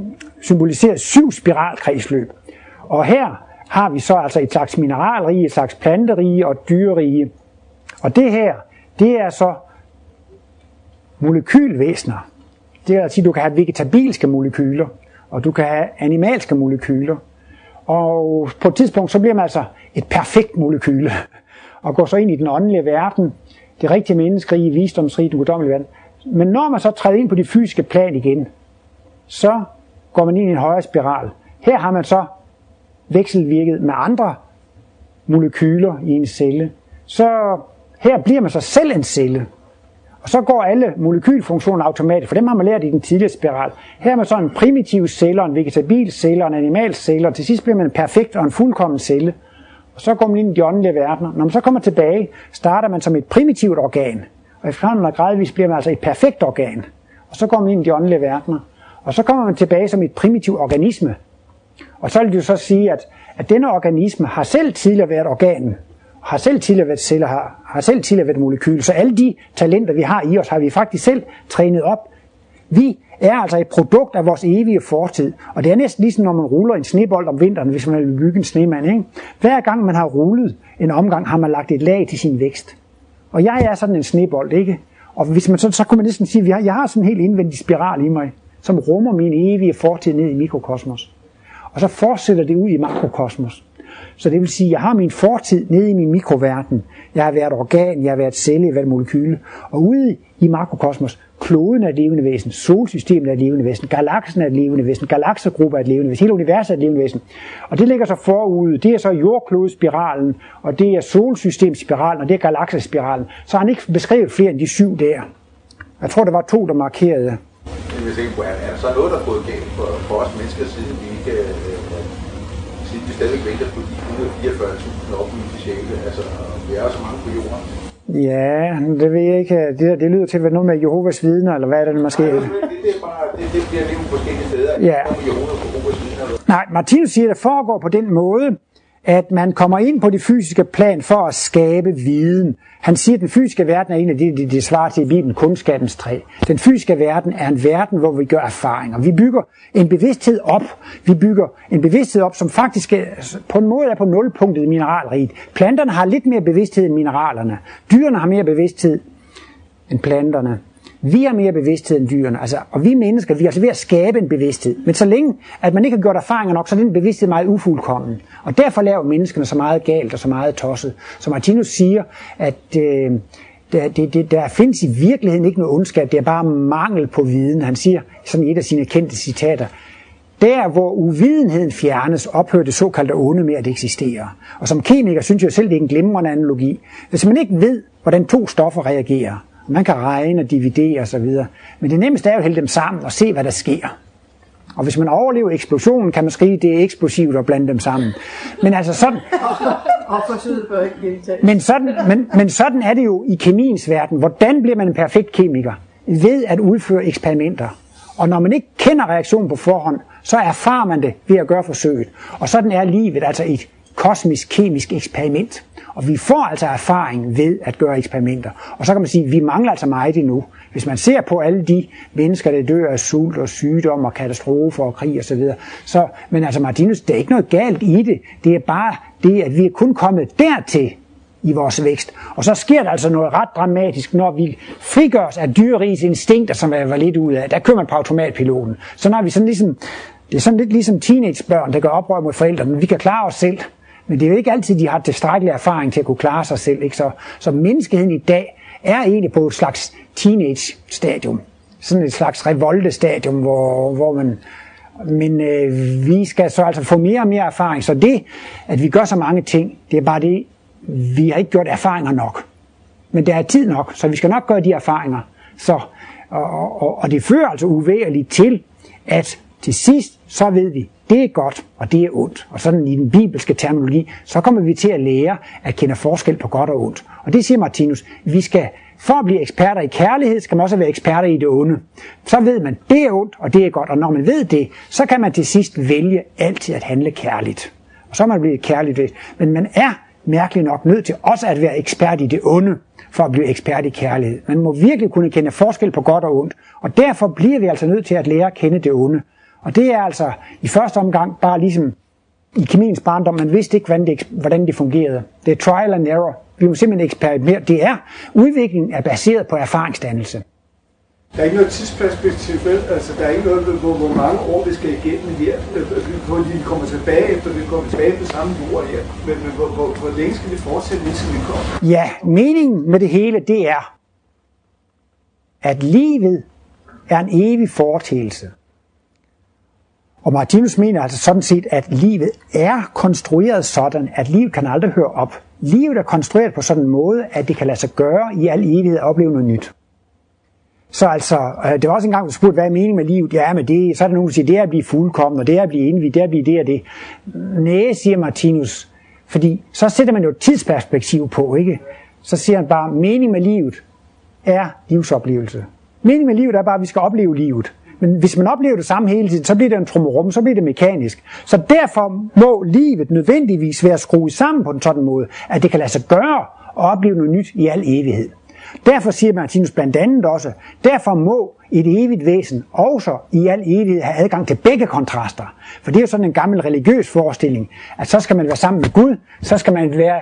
symboliseret syv spiralkredsløb. Og her har vi så altså et slags mineralrige, et slags planterige og dyrerige. Og det her, det er så molekylvæsener. Det vil sige, at du kan have vegetabilske molekyler, og du kan have animalske molekyler. Og på et tidspunkt, så bliver man altså et perfekt molekyle, og går så ind i den åndelige verden, det rigtige menneskerige, visdomsrige, den guddommelige verden. Men når man så træder ind på det fysiske plan igen, så går man ind i en højere spiral. Her har man så vekselvirket med andre molekyler i en celle. Så her bliver man så selv en celle. Og så går alle molekylfunktioner automatisk, for dem har man lært i den tidligere spiral. Her er man så en primitiv celle, en vegetabil celle, en animal celle, og til sidst bliver man en perfekt og en fuldkommen celle. Og så går man ind i de åndelige verdener. Når man så kommer tilbage, starter man som et primitivt organ. Og efterhånden og gradvist bliver man altså et perfekt organ. Og så går man ind i de åndelige verdener. Og så kommer man tilbage som et primitivt organisme. Og så vil det jo så sige, at, at denne organisme har selv tidligere været organen, har selv tidligere været celler, har, har selv tidligere været molekyl. Så alle de talenter, vi har i os, har vi faktisk selv trænet op. Vi er altså et produkt af vores evige fortid. Og det er næsten ligesom, når man ruller en snebold om vinteren, hvis man vil bygge en snemand. Ikke? Hver gang man har rullet en omgang, har man lagt et lag til sin vækst. Og jeg er sådan en snebold, ikke? Og hvis man så, så kunne man næsten sige, at jeg har sådan en helt indvendig spiral i mig, som rummer min evige fortid ned i mikrokosmos. Og så fortsætter det ud i makrokosmos. Så det vil sige, at jeg har min fortid nede i min mikroverden. Jeg har været organ, jeg har været celle, jeg har været molekyle. Og ude i makrokosmos, kloden er et levende væsen, solsystemet er et levende væsen, galaksen er et levende væsen, galaksegrupper er et levende væsen, hele universet er et levende væsen. Og det ligger så forud, det er så jordklodespiralen, og det er solsystemspiralen, og det er galaksespiralen. Så har han ikke beskrevet flere end de syv der. Jeg tror, der var to, der markerede. Jeg tænker på, er der så noget, der er gået galt for, for os mennesker, siden vi ikke øh, øh siden vi stadig venter på de 144.000 oplyste sjæle? Altså, vi er så mange på jorden. Ja, det ved jeg ikke. Det, det lyder til at være noget med Jehovas vidner, eller hvad er det måske? Nej, det, det, er bare, det, det bliver lidt forskellige steder. Ja. Jehovas, på Jehovas vidner. Nej, Martinus siger, at det foregår på den måde, at man kommer ind på det fysiske plan for at skabe viden. Han siger, at den fysiske verden er en af de, det, det svarer til i Bibelen, kundskabens træ. Den fysiske verden er en verden, hvor vi gør erfaringer. Vi bygger en bevidsthed op. Vi bygger en bevidsthed op, som faktisk er, på en måde er på nulpunktet i mineralriget. Planterne har lidt mere bevidsthed end mineralerne. Dyrene har mere bevidsthed end planterne. Vi har mere bevidsthed end dyrene, altså, og vi mennesker, vi er altså ved at skabe en bevidsthed. Men så længe, at man ikke har gjort erfaringer nok, så er den bevidsthed meget ufuldkommen. Og derfor laver menneskene så meget galt og så meget tosset. Så Martinus siger, at øh, der, det, det, der findes i virkeligheden ikke noget ondskab, det er bare mangel på viden. Han siger, som i et af sine kendte citater, der, hvor uvidenheden fjernes, ophører det såkaldte onde med at eksistere. Og som kemiker synes jeg selv, det er en glimrende analogi. Hvis man ikke ved, hvordan to stoffer reagerer, man kan regne og dividere osv. Men det nemmeste er jo at hælde dem sammen og se, hvad der sker. Og hvis man overlever eksplosionen, kan man skrive, at det er eksplosivt at blande dem sammen. Men altså sådan... men, sådan men, men sådan er det jo i kemiens verden. Hvordan bliver man en perfekt kemiker? Ved at udføre eksperimenter. Og når man ikke kender reaktionen på forhånd, så erfarer man det ved at gøre forsøget. Og sådan er livet altså et kosmisk kemisk eksperiment. Og vi får altså erfaring ved at gøre eksperimenter. Og så kan man sige, at vi mangler altså meget endnu. Hvis man ser på alle de mennesker, der dør af sult og sygdom og katastrofer og krig osv., så, så men altså Martinus, der er ikke noget galt i det. Det er bare det, at vi er kun kommet dertil i vores vækst. Og så sker der altså noget ret dramatisk, når vi frigør os af dyrerigets instinkter, som jeg var lidt ud af. Der kører man på automatpiloten. Så når vi sådan ligesom, det er sådan lidt ligesom teenagebørn, der gør oprør mod forældrene. Vi kan klare os selv. Men det er jo ikke altid, de har tilstrækkelig erfaring til at kunne klare sig selv. Ikke? Så, så menneskeheden i dag er egentlig på et slags teenage-stadium. Sådan et slags revolte-stadium, hvor, hvor man... Men øh, vi skal så altså få mere og mere erfaring. Så det, at vi gør så mange ting, det er bare det, vi har ikke gjort erfaringer nok. Men der er tid nok, så vi skal nok gøre de erfaringer. Så, og, og, og det fører altså uværligt til, at til sidst, så ved vi, det er godt, og det er ondt. Og sådan i den bibelske terminologi, så kommer vi til at lære at kende forskel på godt og ondt. Og det siger Martinus, vi skal for at blive eksperter i kærlighed, skal man også være eksperter i det onde. Så ved man, det er ondt, og det er godt. Og når man ved det, så kan man til sidst vælge altid at handle kærligt. Og så er man blevet kærligt ved. Men man er mærkeligt nok nødt til også at være ekspert i det onde, for at blive ekspert i kærlighed. Man må virkelig kunne kende forskel på godt og ondt. Og derfor bliver vi altså nødt til at lære at kende det onde. Og det er altså i første omgang bare ligesom i kemiens barndom, man vidste ikke, hvordan det, hvordan det fungerede. Det er trial and error. Vi må simpelthen eksperimentere. Det er, udviklingen er baseret på erfaringsdannelse. Der er ikke noget tidsperspektiv, vel? Altså, der er ikke noget, hvor, hvor mange år vi skal igennem her, hvor vi kommer tilbage, efter vi kommer tilbage på samme jord her. Men, men hvor, hvor, hvor længe skal vi fortsætte, indtil vi kommer? Ja, meningen med det hele, det er, at livet er en evig foretagelse. Og Martinus mener altså sådan set, at livet er konstrueret sådan, at livet kan aldrig høre op. Livet er konstrueret på sådan en måde, at det kan lade sig gøre i al evighed at opleve noget nyt. Så altså, øh, det var også engang, du spurgte, hvad er meningen med livet? Ja, men det, så er der nogen, der siger, det er at blive fuldkommen, og det er at blive indvidet, det er at blive det og det. Næh, siger Martinus, fordi så sætter man jo et tidsperspektiv på, ikke? Så siger han bare, meningen med livet er livsoplevelse. Meningen med livet er bare, at vi skal opleve livet. Men hvis man oplever det samme hele tiden, så bliver det en trummerum, så bliver det mekanisk. Så derfor må livet nødvendigvis være skruet sammen på en sådan måde, at det kan lade sig gøre at opleve noget nyt i al evighed. Derfor siger Martinus blandt andet også, derfor må et evigt væsen også i al evighed have adgang til begge kontraster. For det er jo sådan en gammel religiøs forestilling, at så skal man være sammen med Gud, så skal man være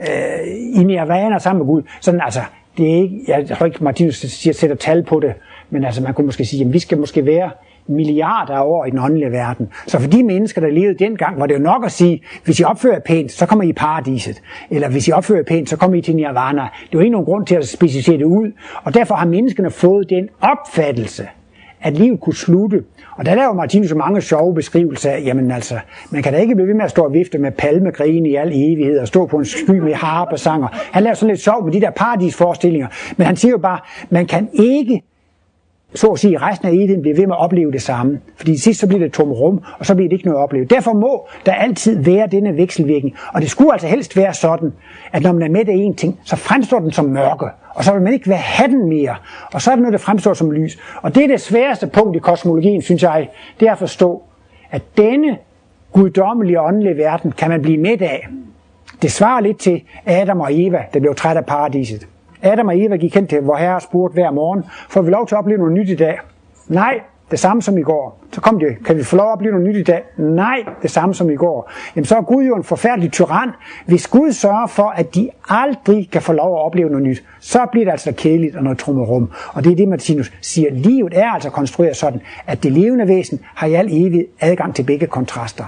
øh, i nirvana sammen med Gud. Sådan altså, det er ikke, jeg tror ikke, Martinus siger, sætter tal på det, men altså man kunne måske sige, at vi skal måske være milliarder af år i den åndelige verden. Så for de mennesker, der levede dengang, var det jo nok at sige, hvis I opfører pænt, så kommer I i paradiset. Eller hvis I opfører pænt, så kommer I til nirvana. Det var ikke nogen grund til at specificere det ud. Og derfor har menneskene fået den opfattelse, at livet kunne slutte. Og der laver Martinus så mange sjove beskrivelser af, jamen altså, man kan da ikke blive ved med at stå og vifte med palmegrene i al evighed, og stå på en sky med harpesanger. Han laver sådan lidt sjov med de der paradisforestillinger, men han siger jo bare, man kan ikke så at sige, resten af evigheden bliver ved med at opleve det samme. Fordi sidst så bliver det tom rum, og så bliver det ikke noget at opleve. Derfor må der altid være denne vekselvirkning. Og det skulle altså helst være sådan, at når man er med i en ting, så fremstår den som mørke. Og så vil man ikke være have den mere. Og så er det noget, der fremstår som lys. Og det er det sværeste punkt i kosmologien, synes jeg, det er at forstå, at denne guddommelige åndelige verden kan man blive med af. Det svarer lidt til Adam og Eva, der blev træt af paradiset. Adam og Eva gik hen til vor herre og spurgte hver morgen, får vi lov til at opleve noget nyt i dag? Nej, det samme som i går. Så kom det, kan vi få lov at opleve noget nyt i dag? Nej, det samme som i går. Jamen så er Gud jo en forfærdelig tyran. Hvis Gud sørger for, at de aldrig kan få lov at opleve noget nyt, så bliver det altså kedeligt og noget trummerum. Og det er det, Martinus siger. Livet er altså konstrueret sådan, at det levende væsen har i al evig adgang til begge kontraster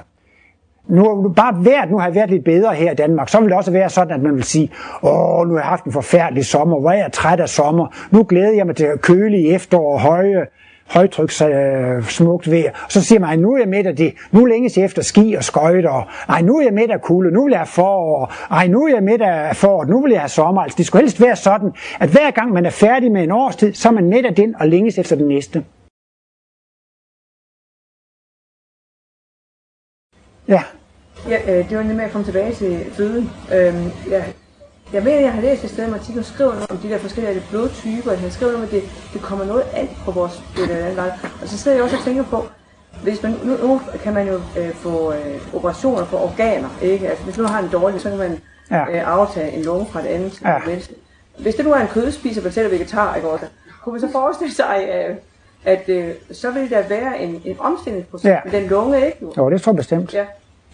nu, nu bare været, nu har været lidt bedre her i Danmark, så vil det også være sådan, at man vil sige, åh, nu har jeg haft en forfærdelig sommer, hvor er jeg træt af sommer, nu glæder jeg mig til kølige efterår og høje, højtryks øh, smukt vejr. Så siger man, nu er jeg med af det, nu længes jeg efter ski og skøjter, ej, nu er jeg med af kulde, nu vil jeg have forår, ej, nu er jeg med af forår, nu vil jeg have sommer. Altså, det skulle helst være sådan, at hver gang man er færdig med en årstid, så er man med af den og længes efter den næste. Ja. Ja, øh, det var med at komme tilbage til føden. Øhm, ja, jeg ved, at jeg har læst et sted, at Martinus skriver noget om de der forskellige blodtyper. Han skriver noget om, at det, det kommer noget an på vores blod. Og så sidder jeg også og tænker på, hvis man, nu, nu kan man jo øh, få øh, operationer på organer, ikke? Altså, hvis nu har en dårlig, så kan man ja. øh, aftage en lunge fra et andet ja. menneske. Hvis det nu er en kødspiser, for selv vegetar, ikke også? Kunne man så forestille sig, øh, at øh, så vil der være en, en omstillingsproces ja. med den lunge, ikke? Jo, det tror jeg bestemt. Ja.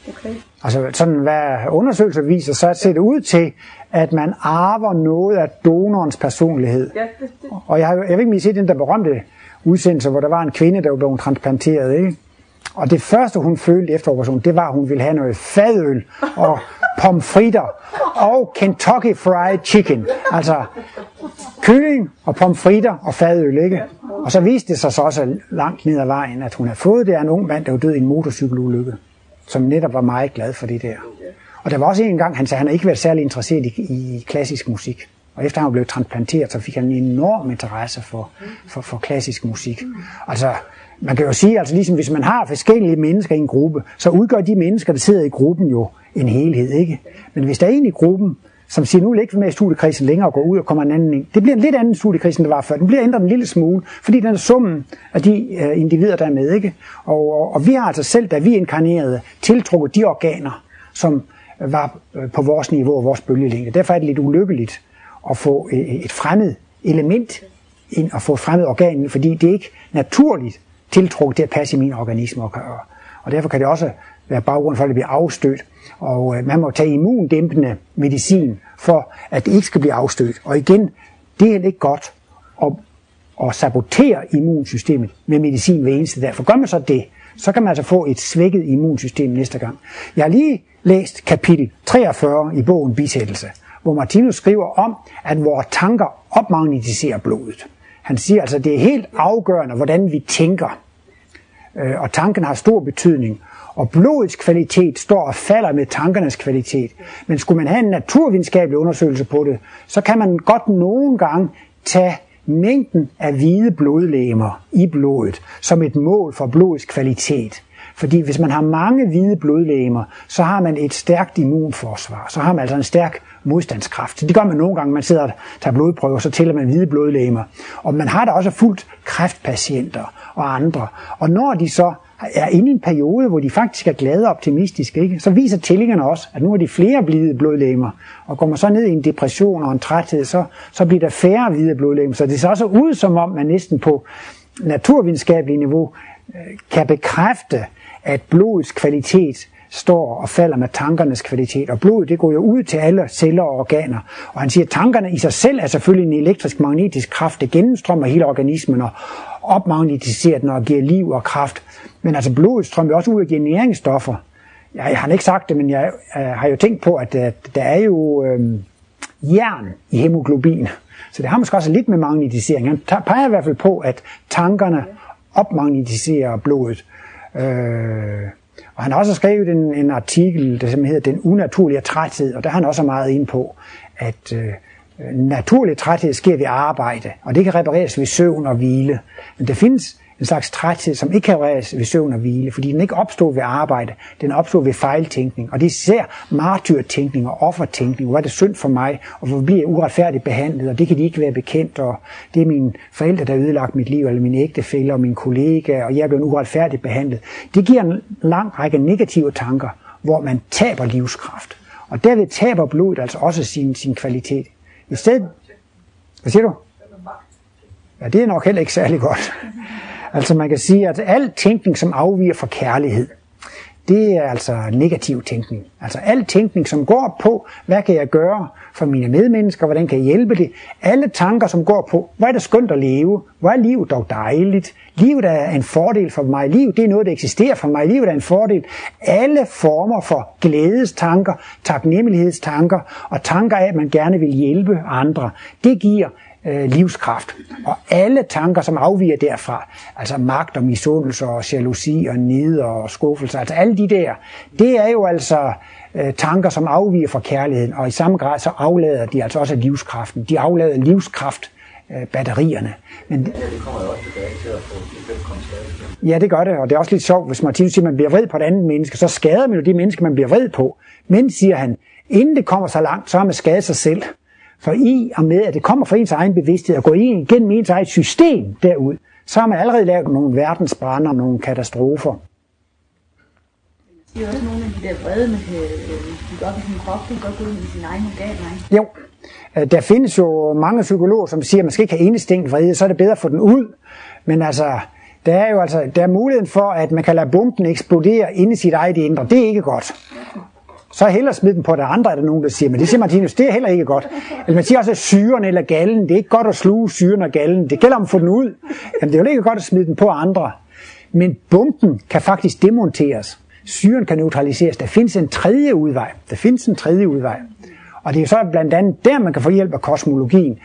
Okay. Altså sådan hvad undersøgelser viser, så ser det ud til, at man arver noget af donorens personlighed. Ja, det, det. Og jeg, har, jeg vil ikke se den der berømte udsendelse, hvor der var en kvinde, der blevet transplanteret. Ikke? Og det første, hun følte efter operationen, det var, at hun ville have noget fadøl og pomfritter og Kentucky Fried Chicken. Altså kylling og pomfritter og fadøl, ikke? Og så viste det sig så også langt ned ad vejen, at hun havde fået det af en ung mand, der var død i en motorcykelulykke som netop var meget glad for det der. Og der var også en gang, han sagde, at han ikke været særlig interesseret i, i klassisk musik. Og efter han blev transplanteret, så fik han en enorm interesse for, for, for klassisk musik. Altså, man kan jo sige, altså ligesom hvis man har forskellige mennesker i en gruppe, så udgør de mennesker, der sidder i gruppen jo en helhed, ikke? Men hvis der er en i gruppen, som siger, nu vil ikke med i studiekredsen længere og gå ud og kommer en anden ind. Det bliver en lidt anden studiekreds, end det var før. Den bliver ændret en lille smule, fordi den er summen af de øh, individer, der er med. Ikke? Og, og, og vi har altså selv, da vi inkarnerede, tiltrukket de organer, som var øh, på vores niveau og vores bølgelængde. Derfor er det lidt ulykkeligt at få øh, øh, et fremmed element ind og få et fremmed organ ind, fordi det er ikke naturligt tiltrukket til at passe i min organisme. Og, og derfor kan det også Øh, være baggrund for, at det bliver afstødt. Og øh, man må tage immundæmpende medicin, for at det ikke skal blive afstødt. Og igen, det er ikke godt at, at sabotere immunsystemet med medicin hver eneste dag. For gør man så det, så kan man altså få et svækket immunsystem næste gang. Jeg har lige læst kapitel 43 i bogen Bisættelse, hvor Martinus skriver om, at vores tanker opmagnetiserer blodet. Han siger altså, at det er helt afgørende, hvordan vi tænker. Øh, og tanken har stor betydning. Og blodets kvalitet står og falder med tankernes kvalitet. Men skulle man have en naturvidenskabelig undersøgelse på det, så kan man godt nogle gange tage mængden af hvide blodlegemer i blodet som et mål for blodets kvalitet. Fordi hvis man har mange hvide blodlegemer, så har man et stærkt immunforsvar. Så har man altså en stærk modstandskraft. Så det gør man nogle gange, man sidder og tager blodprøver, så tæller man hvide blodlegemer. Og man har da også fuldt kræftpatienter og andre. Og når de så er inde i en periode, hvor de faktisk er glade og optimistiske, ikke? så viser tællingerne også, at nu er de flere blide blodlegemer. Og går man så ned i en depression og en træthed, så, så bliver der færre hvide blodlegemer. Så det ser også ud som om, man næsten på naturvidenskabelig niveau øh, kan bekræfte, at blodets kvalitet står og falder med tankernes kvalitet. Og blodet det går jo ud til alle celler og organer. Og han siger, at tankerne i sig selv er selvfølgelig en elektrisk magnetisk kraft, der gennemstrømmer hele organismen og opmagnetiserer den og giver liv og kraft. Men altså blodet strømmer også ud og giver næringsstoffer. Jeg, jeg har ikke sagt det, men jeg øh, har jo tænkt på, at øh, der er jo øh, jern i hemoglobin. Så det har måske også lidt med magnetisering. Han peger i hvert fald på, at tankerne opmagnetiserer blodet. Øh, og han har også skrevet en, en artikel, der simpelthen hedder Den unaturlige træthed, og der har han også meget ind på, at øh, naturlig træthed sker ved arbejde, og det kan repareres ved søvn og hvile. Men der findes en slags træthed, som ikke kan redes ved søvn og hvile, fordi den ikke opstår ved arbejde, den opstår ved fejltænkning. Og det er især martyrtænkning og offertænkning. Hvor er det synd for mig, og hvor bliver jeg uretfærdigt behandlet, og det kan de ikke være bekendt, og det er mine forældre, der har ødelagt mit liv, eller mine ægtefæller og mine kollegaer, og jeg er blevet uretfærdigt behandlet. Det giver en lang række negative tanker, hvor man taber livskraft. Og derved taber blodet altså også sin, sin kvalitet. I stedet... Hvad siger du? Ja, det er nok heller ikke særlig godt. Altså man kan sige, at al tænkning, som afviger fra kærlighed, det er altså negativ tænkning. Altså al tænkning, som går på, hvad kan jeg gøre for mine medmennesker, hvordan kan jeg hjælpe det. Alle tanker, som går på, hvor er det skønt at leve, hvor er livet dog dejligt. Livet er en fordel for mig. Livet det er noget, der eksisterer for mig. Livet er en fordel. Alle former for glædestanker, taknemmelighedstanker og tanker af, at man gerne vil hjælpe andre, det giver øh, livskraft. Og alle tanker, som afviger derfra, altså magt og misundelse og jalousi og nid og skuffelse, altså alle de der, det er jo altså øh, tanker, som afviger fra kærligheden, og i samme grad så aflader de altså også livskraften. De aflader livskraft øh, batterierne. Men, Ja, det kommer jo også tilbage til at få det Ja, det gør det, og det er også lidt sjovt, hvis Martinus siger, at man bliver vred på et andet menneske, så skader man jo de mennesker, man bliver vred på. Men, siger han, inden det kommer så langt, så har man skadet sig selv. For i og med, at det kommer fra ens egen bevidsthed og går igennem ens eget system derud, så har man allerede lavet nogle verdensbrander og nogle katastrofer. Det er også nogle af de der vrede, man kan bygge op i sin krop, det kan godt gå ind i sin egen organer, ikke? Jo, øh, der findes jo mange psykologer, som siger, at man skal ikke have indestængt vrede, så er det bedre at få den ud. Men altså, der er jo altså, der er muligheden for, at man kan lade bomben eksplodere inde i sit eget indre. Det er ikke godt. Så hellere smide den på det andre, er der nogen, der siger. Men det siger Martinus, det er heller ikke godt. Eller man siger også, at syren eller gallen, det er ikke godt at sluge syren og gallen. Det gælder om at få den ud. Jamen, det er jo ikke godt at smide den på andre. Men bomben kan faktisk demonteres. Syren kan neutraliseres. Der findes en tredje udvej. Der findes en tredje udvej. Og det er så blandt andet der, man kan få hjælp af kosmologien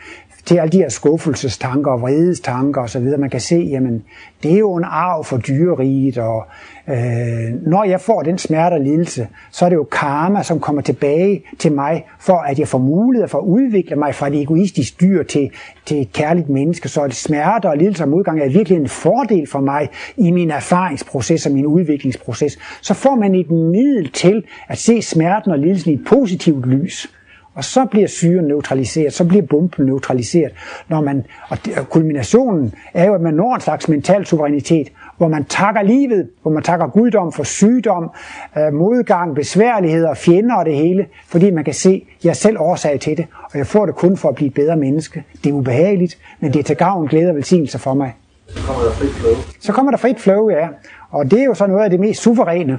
til alle de her skuffelsestanker og vredestanker osv. Man kan se, jamen, det er jo en arv for dyreriget, og øh, når jeg får den smerte og lidelse, så er det jo karma, som kommer tilbage til mig, for at jeg får mulighed for at udvikle mig fra et egoistisk dyr til, til et kærligt menneske. Så det smerte og lidelse og modgang er virkelig en fordel for mig i min erfaringsproces og min udviklingsproces. Så får man et middel til at se smerten og lidelsen i et positivt lys. Og så bliver syren neutraliseret, så bliver bomben neutraliseret. Når man, og kulminationen er jo, at man når en slags mental suverænitet, hvor man takker livet, hvor man takker guddom for sygdom, øh, modgang, besværligheder, fjender og det hele, fordi man kan se, at jeg er selv årsag til det, og jeg får det kun for at blive et bedre menneske. Det er ubehageligt, men det er til gavn, glæde og velsignelse for mig. Så kommer der frit flow. Så kommer der frit flow, ja. Og det er jo så noget af det mest suveræne.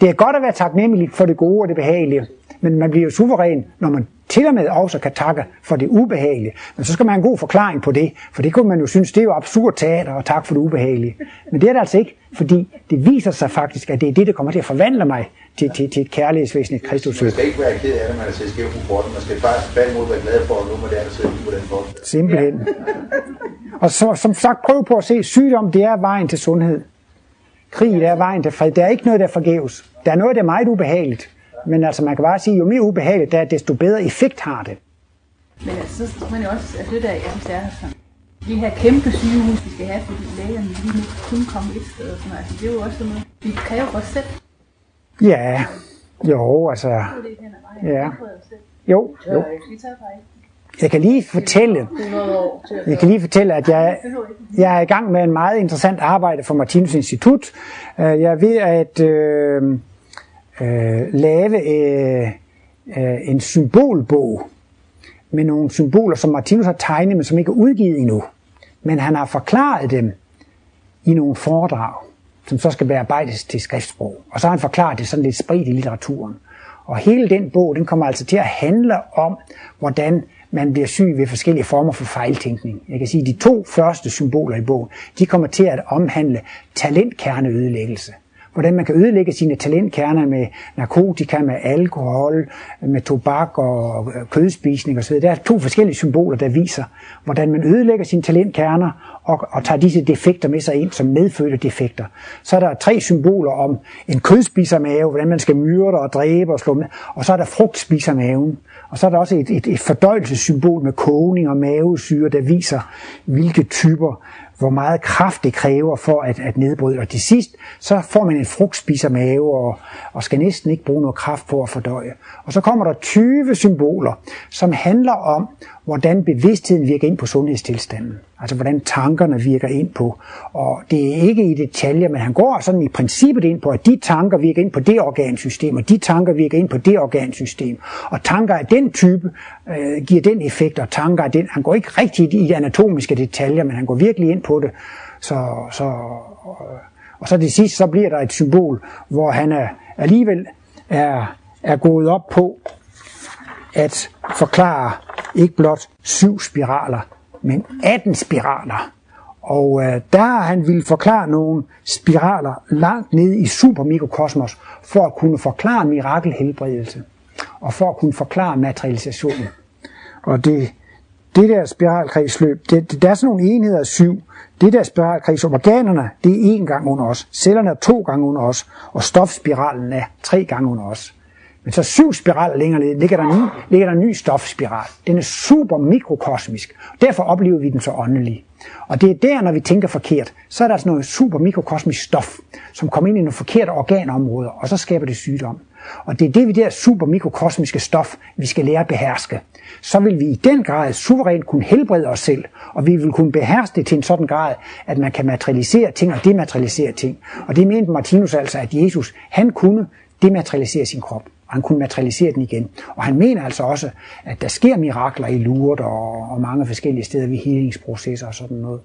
Det er godt at være taknemmelig for det gode og det behagelige, men man bliver jo suveræn, når man til og med også kan takke for det ubehagelige. Men så skal man have en god forklaring på det, for det kunne man jo synes, det er jo absurd teater og tak for det ubehagelige. Men det er det altså ikke, fordi det viser sig faktisk, at det er det, der kommer til at forvandle mig til, til, til et kærlighedsvæsen, et Kristus. Man skal ikke være ked af det, man er set skævt på kortet. Man skal bare tværtimod være glad for, at nu må det andet sidde på den måde. Simpelthen. Og så, som sagt, prøv på at se, sygdom, det er vejen til sundhed. Krig, det er vejen til fred. Der er ikke noget, der er forgæves. Der er noget, der er meget ubehageligt. Men altså, man kan bare sige, jo mere ubehageligt det er, desto bedre effekt har det. Men altså, så skal man jo også, altså det der er Jens Erhardsson, de her kæmpe sygehus, vi skal have, fordi lægerne lige nu kun komme et sted og sådan altså det er jo også sådan noget, vi kræver os selv. Ja, jo, altså, er. Ja. Jo, jo. Jeg kan lige fortælle, 100 år til at jeg kan lige fortælle, at jeg, jeg er i gang med en meget interessant arbejde for Martinus Institut. Øh, Jeg er ved at øh, øh, lave øh, øh, en symbolbog med nogle symboler, som Martinus har tegnet, men som ikke er udgivet endnu. Men han har forklaret dem i nogle foredrag, som så skal bearbejdes til skriftsprog. Og så har han forklaret det sådan lidt spredt i litteraturen. Og hele den bog, den kommer altså til at handle om, hvordan man bliver syg ved forskellige former for fejltænkning. Jeg kan sige, at de to første symboler i bogen, de kommer til at omhandle talentkerneødelæggelse. Hvordan man kan ødelægge sine talentkerner med narkotika, med alkohol, med tobak og øh, kødspisning osv. Der er to forskellige symboler, der viser, hvordan man ødelægger sine talentkerner og, og tager disse defekter med sig ind som medfødte defekter. Så er der tre symboler om en kødspisermave, hvordan man skal myrde og dræbe og slå med. Og så er der frugtspisermaven. Og så er der også et, et, et fordøjelsessymbol med kogning og mavesyre, der viser, hvilke typer hvor meget kraft det kræver for at, at nedbryde. Og til sidst, så får man en frugtspiser mave og, og skal næsten ikke bruge noget kraft på at fordøje. Og så kommer der 20 symboler, som handler om, hvordan bevidstheden virker ind på sundhedstilstanden. Altså hvordan tankerne virker ind på. Og det er ikke i detaljer, men han går sådan i princippet ind på, at de tanker virker ind på det organsystem, og de tanker virker ind på det organsystem. Og tanker af den type øh, giver den effekt, og tanker af den. Han går ikke rigtig i de anatomiske detaljer, men han går virkelig ind på det. Så, så, øh, og så det sidste, så bliver der et symbol, hvor han er, alligevel er, er gået op på at forklare ikke blot syv spiraler, men 18 spiraler. Og øh, der har han ville forklare nogle spiraler langt ned i supermikrokosmos, for at kunne forklare mirakelhelbredelse, og for at kunne forklare materialisationen. Og det, det der spiralkredsløb, det, det, der er sådan nogle enheder af syv. Det der spiralkredsløb, organerne, det er én gang under os. Cellerne er to gange under os, og stofspiralen er tre gange under os. Men så syv spiraler længere ned, ligger der, en ny, ligger der en ny stofspiral. Den er super mikrokosmisk. Derfor oplever vi den så åndelig. Og det er der, når vi tænker forkert, så er der altså noget super mikrokosmisk stof, som kommer ind i nogle forkerte organområder, og så skaber det sygdom. Og det er det, vi der super mikrokosmiske stof, vi skal lære at beherske. Så vil vi i den grad suverænt kunne helbrede os selv, og vi vil kunne beherske det til en sådan grad, at man kan materialisere ting og dematerialisere ting. Og det mente Martinus altså, at Jesus, han kunne dematerialisere sin krop og han kunne materialisere den igen. Og han mener altså også, at der sker mirakler i Lourdes og, og mange forskellige steder ved helingsprocesser og sådan noget.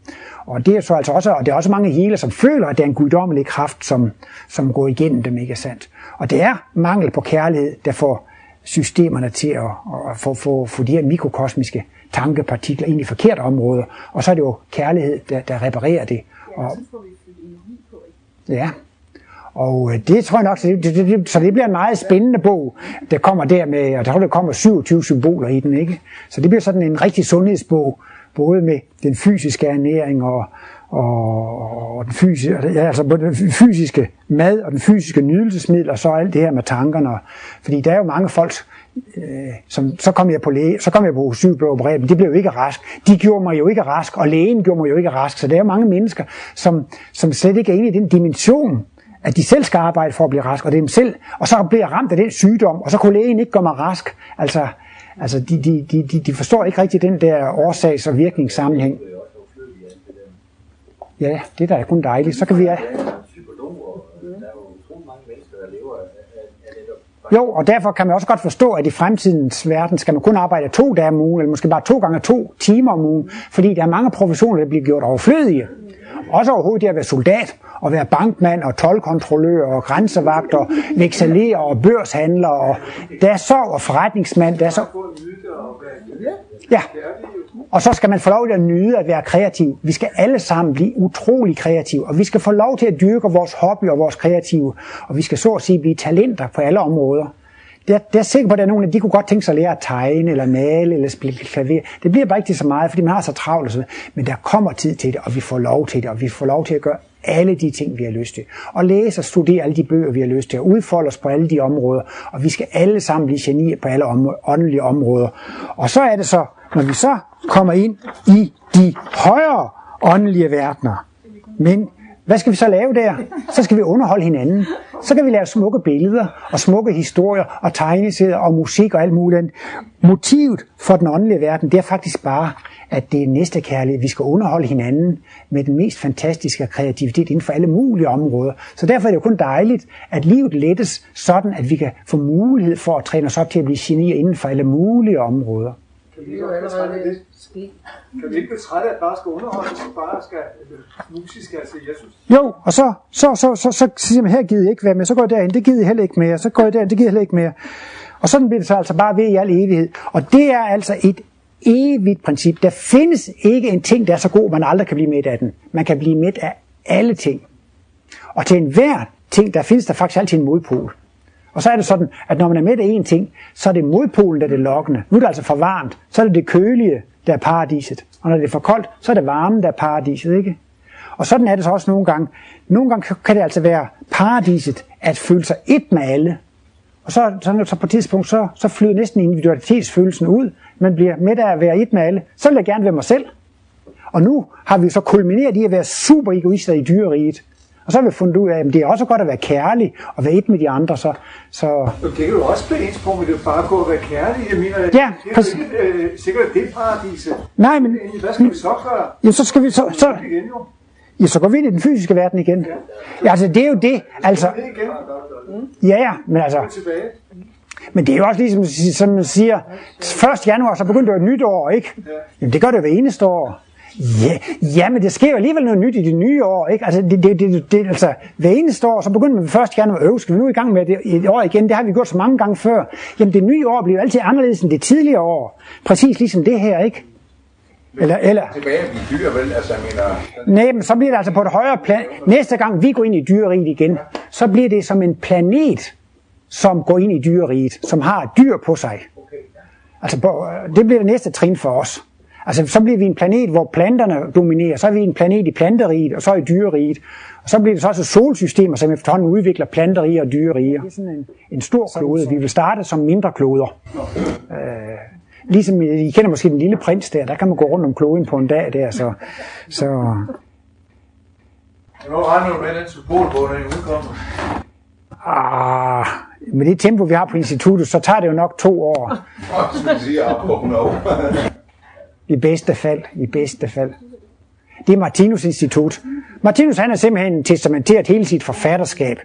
Og det er så altså også, og det er også mange healer, som føler, at det er en guddommelig kraft, som, som går igennem dem, ikke sandt? Og det er mangel på kærlighed, der får systemerne til at, at få, få, få de her mikrokosmiske tankepartikler ind i forkerte områder. Og så er det jo kærlighed, der, der reparerer det. Og, ja, og øh, det tror jeg nok, så det, det, det, så det bliver en meget spændende bog, der kommer der med, og der tror, der kommer 27 symboler i den, ikke? Så det bliver sådan en rigtig sundhedsbog, både med den fysiske ernæring og, og, og den fysiske, ja, altså både den fysiske mad og den fysiske nydelsesmiddel, og så alt det her med tankerne. Fordi der er jo mange folk, øh, som, så kom jeg på læge, så kom jeg på syg blev opereret, men det blev jo ikke rask. De gjorde mig jo ikke rask, og lægen gjorde mig jo ikke rask. Så der er jo mange mennesker, som, som slet ikke er inde i den dimension, at de selv skal arbejde for at blive rask, og det er dem selv, og så bliver ramt af den sygdom, og så kunne lægen ikke gøre mig rask. Altså, altså de, de, de, de, forstår ikke rigtig den der årsags- og virkningssammenhæng. Ja, det der er kun dejligt. Så kan vi... Jo, og derfor kan man også godt forstå, at i fremtidens verden skal man kun arbejde to dage om ugen, eller måske bare to gange to timer om ugen, fordi der er mange professioner, der bliver gjort overflødige. Også overhovedet det at være soldat, og være bankmand og tolkontrollør og grænsevagt og vekselerer og børshandler og der er så og forretningsmand, der er så... Ja, og så skal man få lov til at nyde at være kreativ. Vi skal alle sammen blive utrolig kreative, og vi skal få lov til at dyrke vores hobby og vores kreative, og vi skal så at sige blive talenter på alle områder. Det er, det er sikker på, at der er nogen, de kunne godt tænke sig at lære at tegne, eller male, eller spille klaver. Det bliver bare ikke så meget, fordi man har så travlt. Og så Men der kommer tid til det, og vi får lov til det, og vi får lov til at gøre alle de ting, vi har lyst til. Og læse og studere alle de bøger, vi har lyst til. Og udfolde os på alle de områder. Og vi skal alle sammen blive genier på alle områder, åndelige områder. Og så er det så, når vi så kommer ind i de højere åndelige verdener. Men hvad skal vi så lave der? Så skal vi underholde hinanden. Så kan vi lave smukke billeder og smukke historier og tegneserier og musik og alt muligt. Motivet for den åndelige verden, det er faktisk bare, at det er næste kærlighed. Vi skal underholde hinanden med den mest fantastiske kreativitet inden for alle mulige områder. Så derfor er det jo kun dejligt, at livet lettes sådan, at vi kan få mulighed for at træne os op til at blive genier inden for alle mulige områder. Kan vi ikke blive trætte af det? Kan vi ikke blive trætte af, at bare skal underholde, og bare skal musisk skal til Jesus? Jo, og så, så, så, så, så siger man, her gider jeg ikke være med, så går jeg derind, det gider jeg heller ikke mere, så går jeg derind, det gider jeg heller ikke mere. Og sådan bliver det så altså bare ved i al evighed. Og det er altså et evigt princip. Der findes ikke en ting, der er så god, man aldrig kan blive med af den. Man kan blive med af alle ting. Og til enhver ting, der findes der faktisk altid en modpol. Og så er det sådan, at når man er med af en ting, så er det modpolen, der er det lokkende. Nu er det altså for varmt, så er det det kølige, der er paradiset. Og når det er for koldt, så er det varmen, der er paradiset, ikke? Og sådan er det så også nogle gange. Nogle gange kan det altså være paradiset at føle sig et med alle. Og så, så, så på et tidspunkt, så, så flyder næsten individualitetsfølelsen ud. Man bliver med af at være et med alle. Så vil jeg gerne være mig selv. Og nu har vi så kulmineret i at være super egoister i dyreriget. Og så har vi fundet ud af, at det er også godt at være kærlig og være et med de andre. Så, så Det kan jo også blive ens på, med det bare gå og være kærlig. Jeg mener, Ja, det er præcis. ikke øh, sikkert, at det er paradiset. nej, men Hvad skal vi så gøre? ja, så skal vi så, så, Igen jo. ja, så går vi ind i den fysiske verden igen. Ja, altså det er jo det. Altså, ja, ja, men altså. Men det er jo også ligesom, som man siger, 1. januar, så begynder det jo et nyt år, ikke? Jamen det gør det jo hver eneste år. Ja, ja, men det sker jo alligevel noget nyt i det nye år, ikke? Altså, det, det, det, det, altså hver eneste år, så begynder man 1. januar, øv, skal vi nu i gang med det et år igen? Det har vi gjort så mange gange før. Jamen det nye år bliver jo altid anderledes end det tidligere år. Præcis ligesom det her, ikke? Eller, eller, Tilbage at blive dyr, vel? Altså, mener, Nej, men så bliver det altså på et højere plan. Næste gang vi går ind i dyreriget igen, så bliver det som en planet, som går ind i dyreriget, som har dyr på sig. Altså, på, det bliver det næste trin for os. Altså, så bliver vi en planet, hvor planterne dominerer. Så er vi en planet i planteriget, og så i dyreriget. Og så bliver det så også solsystemer, som efterhånden udvikler planteriger og dyreriger. Det er sådan en, en stor klode. Vi vil starte som mindre kloder. Øh, ligesom, I kender måske den lille prins der, der kan man gå rundt om kloden på en dag der, så, så Hvornår regner du med, at den symbolbog, den udkommer? ah, med det tempo, vi har på instituttet, så tager det jo nok to år. og skulle sige, at på 100 år. I bedste fald. I bedste fald. Det er Martinus Institut. Martinus han har simpelthen testamenteret hele sit forfatterskab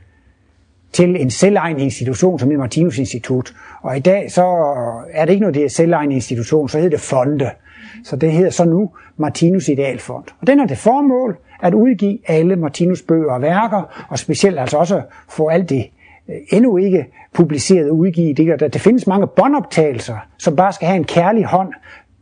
til en selvejende institution, som hedder Martinus Institut. Og i dag så er det ikke noget, det er selvejende institution, så hedder det fonde. Så det hedder så nu Martinus Idealfond. Og den har det formål at udgive alle Martinus bøger og værker, og specielt altså også få alt det øh, endnu ikke publiceret udgivet. Det, der, der findes mange båndoptagelser, som bare skal have en kærlig hånd,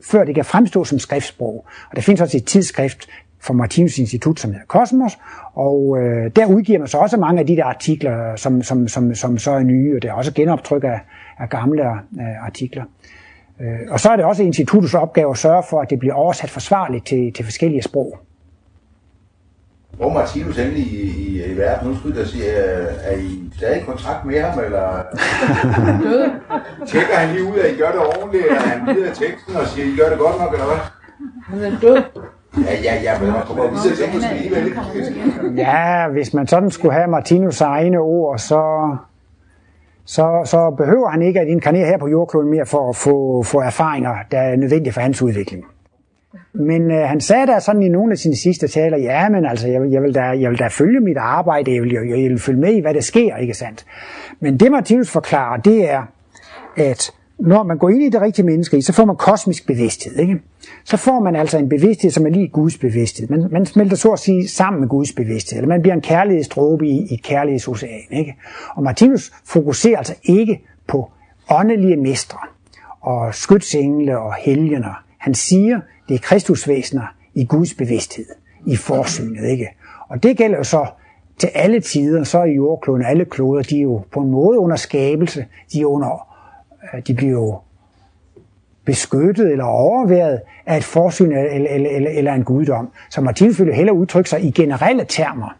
før det kan fremstå som skriftsprog. Og der findes også et tidsskrift fra Martinus Institut, som hedder Kosmos, og øh, der udgiver man så også mange af de der artikler, som, som, som, som så er nye, og det er også genoptryk af, af gamle øh, artikler. Øh, og så er det også instituttets opgave at sørge for, at det bliver oversat forsvarligt til, til forskellige sprog. Hvor Martinus endelig i, i, i verden? Nu skulle jeg da sige, er, er I stadig i kontrakt med ham, eller Døde. tjekker han lige ud, at I gør det ordentligt, eller er han videre teksten og siger, I gør det godt nok, eller hvad? Han er død. Ja, ja, ja, men man kommer lige til måske alligevel. Ja, hvis man sådan skulle have Martinus' egne ord, så, så, så behøver han ikke at inkarnere her på jordkloden mere for at få, få erfaringer, der er nødvendige for hans udvikling. Men øh, han sagde der sådan i nogle af sine sidste taler, ja, men altså, jeg, jeg, vil da, jeg vil da følge mit arbejde, jeg vil, jeg, jeg vil følge med i, hvad der sker, ikke sandt? Men det Martinus forklarer, det er, at når man går ind i det rigtige menneske, så får man kosmisk bevidsthed. Ikke? Så får man altså en bevidsthed, som er lige Guds bevidsthed. Man, man smelter så at sige sammen med Guds bevidsthed, eller man bliver en kærlighedsdråbe i, i kærlighedsocean. Ikke? Og Martinus fokuserer altså ikke på åndelige mestre og skytsengle og helgener. Han siger, det er kristusvæsener i Guds bevidsthed, i forsynet. Ikke? Og det gælder jo så til alle tider, så er jordkloden, alle kloder, de er jo på en måde under skabelse, de er under øh, de bliver jo beskyttet eller overværet af et forsyn eller, eller, eller, eller en guddom. Så Martinus ville hellere udtrykke sig i generelle termer,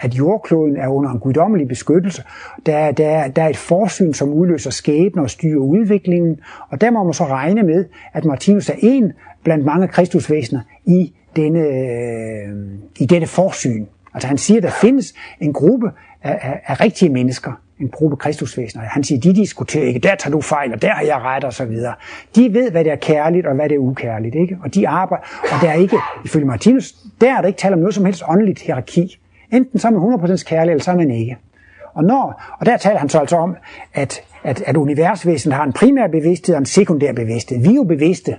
at jordkloden er under en guddommelig beskyttelse. Der, der, der er et forsyn, som udløser skæbne og styrer udviklingen, og der må man så regne med, at Martinus er en blandt mange kristusvæsener i, denne, øh, i dette forsyn. Altså han siger, at der findes en gruppe af, af, af rigtige mennesker, en gruppe kristusvæsener. Han siger, de diskuterer ikke, der tager du fejl, og der har jeg ret, og så videre. De ved, hvad det er kærligt, og hvad det er ukærligt, ikke? Og de arbejder, og der er ikke, ifølge Martinus, der er der ikke tale om noget som helst åndeligt hierarki. Enten så er man 100% kærlig, eller så er man ikke. Og, når, og der taler han så altså om, at, at, at universvæsenet har en primær bevidsthed og en sekundær bevidsthed. Vi er jo bevidste,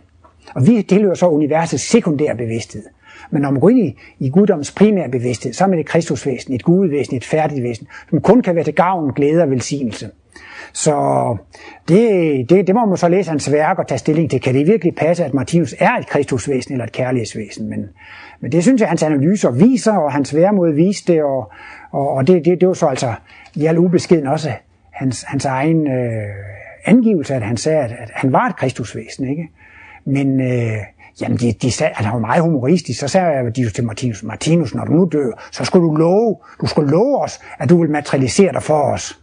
og vi tilhører så universets sekundære bevidsthed. Men når man går ind i, i guddommens primære bevidsthed, så er man et kristusvæsen, et gudvæsen, et færdigt væsen, som kun kan være til gavn, glæde og velsignelse. Så det, det, det må man så læse hans værk og tage stilling til. Kan det virkelig passe, at Martinus er et kristusvæsen eller et kærlighedsvæsen? Men, men det synes jeg, hans analyser viser, og hans værmod viste det, og, og, og det, det, det var så altså i al ubeskeden også hans, hans egen øh, angivelse, at han sagde, at, at han var et kristusvæsen. Ikke? Men øh, jamen de, de sagde, at han var meget humoristisk, så sagde jeg de jo til Martinus, Martinus, når du nu dør, så skulle du love, du skulle love os, at du vil materialisere dig for os.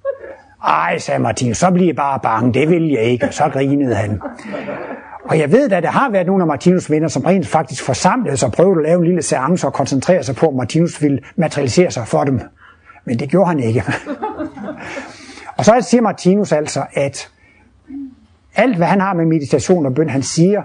Ej, sagde Martinus, så bliver jeg bare bange, det vil jeg ikke, og så grinede han. Og jeg ved, at der har været nogle af Martinus venner, som rent faktisk forsamlede sig og prøvede at lave en lille seance og koncentrere sig på, at Martinus ville materialisere sig for dem. Men det gjorde han ikke. og så siger Martinus altså, at alt hvad han har med meditation og bøn, han siger,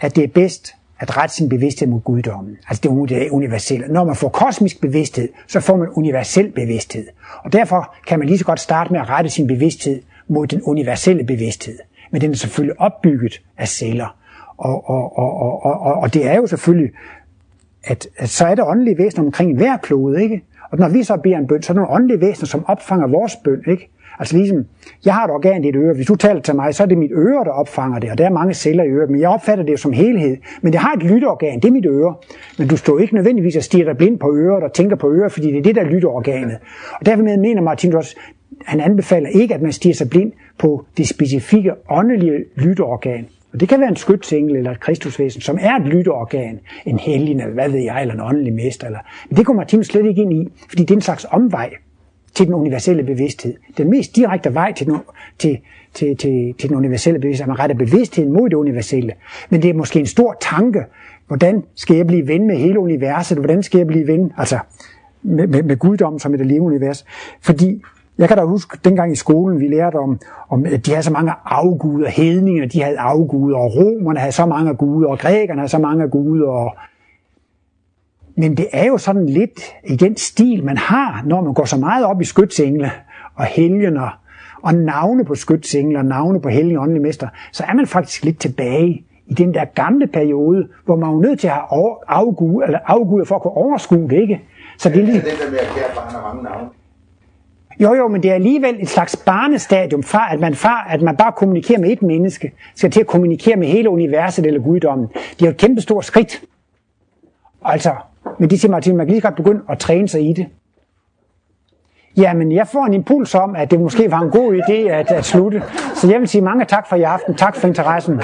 at det er bedst at rette sin bevidsthed mod guddommen. Altså det er universelle. Når man får kosmisk bevidsthed, så får man universel bevidsthed. Og derfor kan man lige så godt starte med at rette sin bevidsthed mod den universelle bevidsthed. Men den er selvfølgelig opbygget af celler. Og, og, og, og, og, og det er jo selvfølgelig, at, at så er der åndelige væsener omkring hver klode, ikke? Og når vi så beder en bøn, så er der nogle åndelige væsener, som opfanger vores bøn, ikke? Altså ligesom, jeg har et organ i et øre. Hvis du taler til mig, så er det mit øre, der opfanger det, og der er mange celler i øret, men jeg opfatter det som helhed. Men det har et lytteorgan, det er mit øre. Men du står ikke nødvendigvis og stiger dig blind på øret og tænker på øret, fordi det er det, der er lytteorganet. Og derfor mener Martin også, han anbefaler ikke, at man stiger sig blind på det specifikke åndelige lytteorgan. Og det kan være en skytsengel eller et kristusvæsen, som er et lytteorgan, en hellig, eller hvad ved jeg, eller en åndelig mester. Eller... Men det går Martin slet ikke ind i, fordi det er en slags omvej til den universelle bevidsthed. Den mest direkte vej til den, til, til, til, til den universelle bevidsthed, at man retter bevidstheden mod det universelle. Men det er måske en stor tanke, hvordan skal jeg blive ven med hele universet, hvordan skal jeg blive ven, altså med, med, med guddommen som et levende univers. Fordi jeg kan da huske, dengang i skolen, vi lærte om, om at de havde så mange afguder, hedninger, de havde afguder, og romerne havde så mange guder, og grækerne havde så mange guder, og men det er jo sådan lidt i den stil, man har, når man går så meget op i skytsengle og helgener, og navne på skytsengle og navne på helgen åndelige mester, så er man faktisk lidt tilbage i den der gamle periode, hvor man var nødt til at have afgud, eller afguder for at kunne overskue det, ikke? Så det er lige... den der med at kære barn og mange navne. Jo, jo, men det er alligevel et slags barnestadium fra, at man, fra, at man bare kommunikerer med et menneske, skal til at kommunikere med hele universet eller guddommen. Det er jo et kæmpe stort skridt. Altså, men de siger Martin, man kan lige godt begynde at træne sig i det. Jamen, jeg får en impuls om, at det måske var en god idé at, at slutte. Så jeg vil sige mange tak for i aften. Tak for interessen.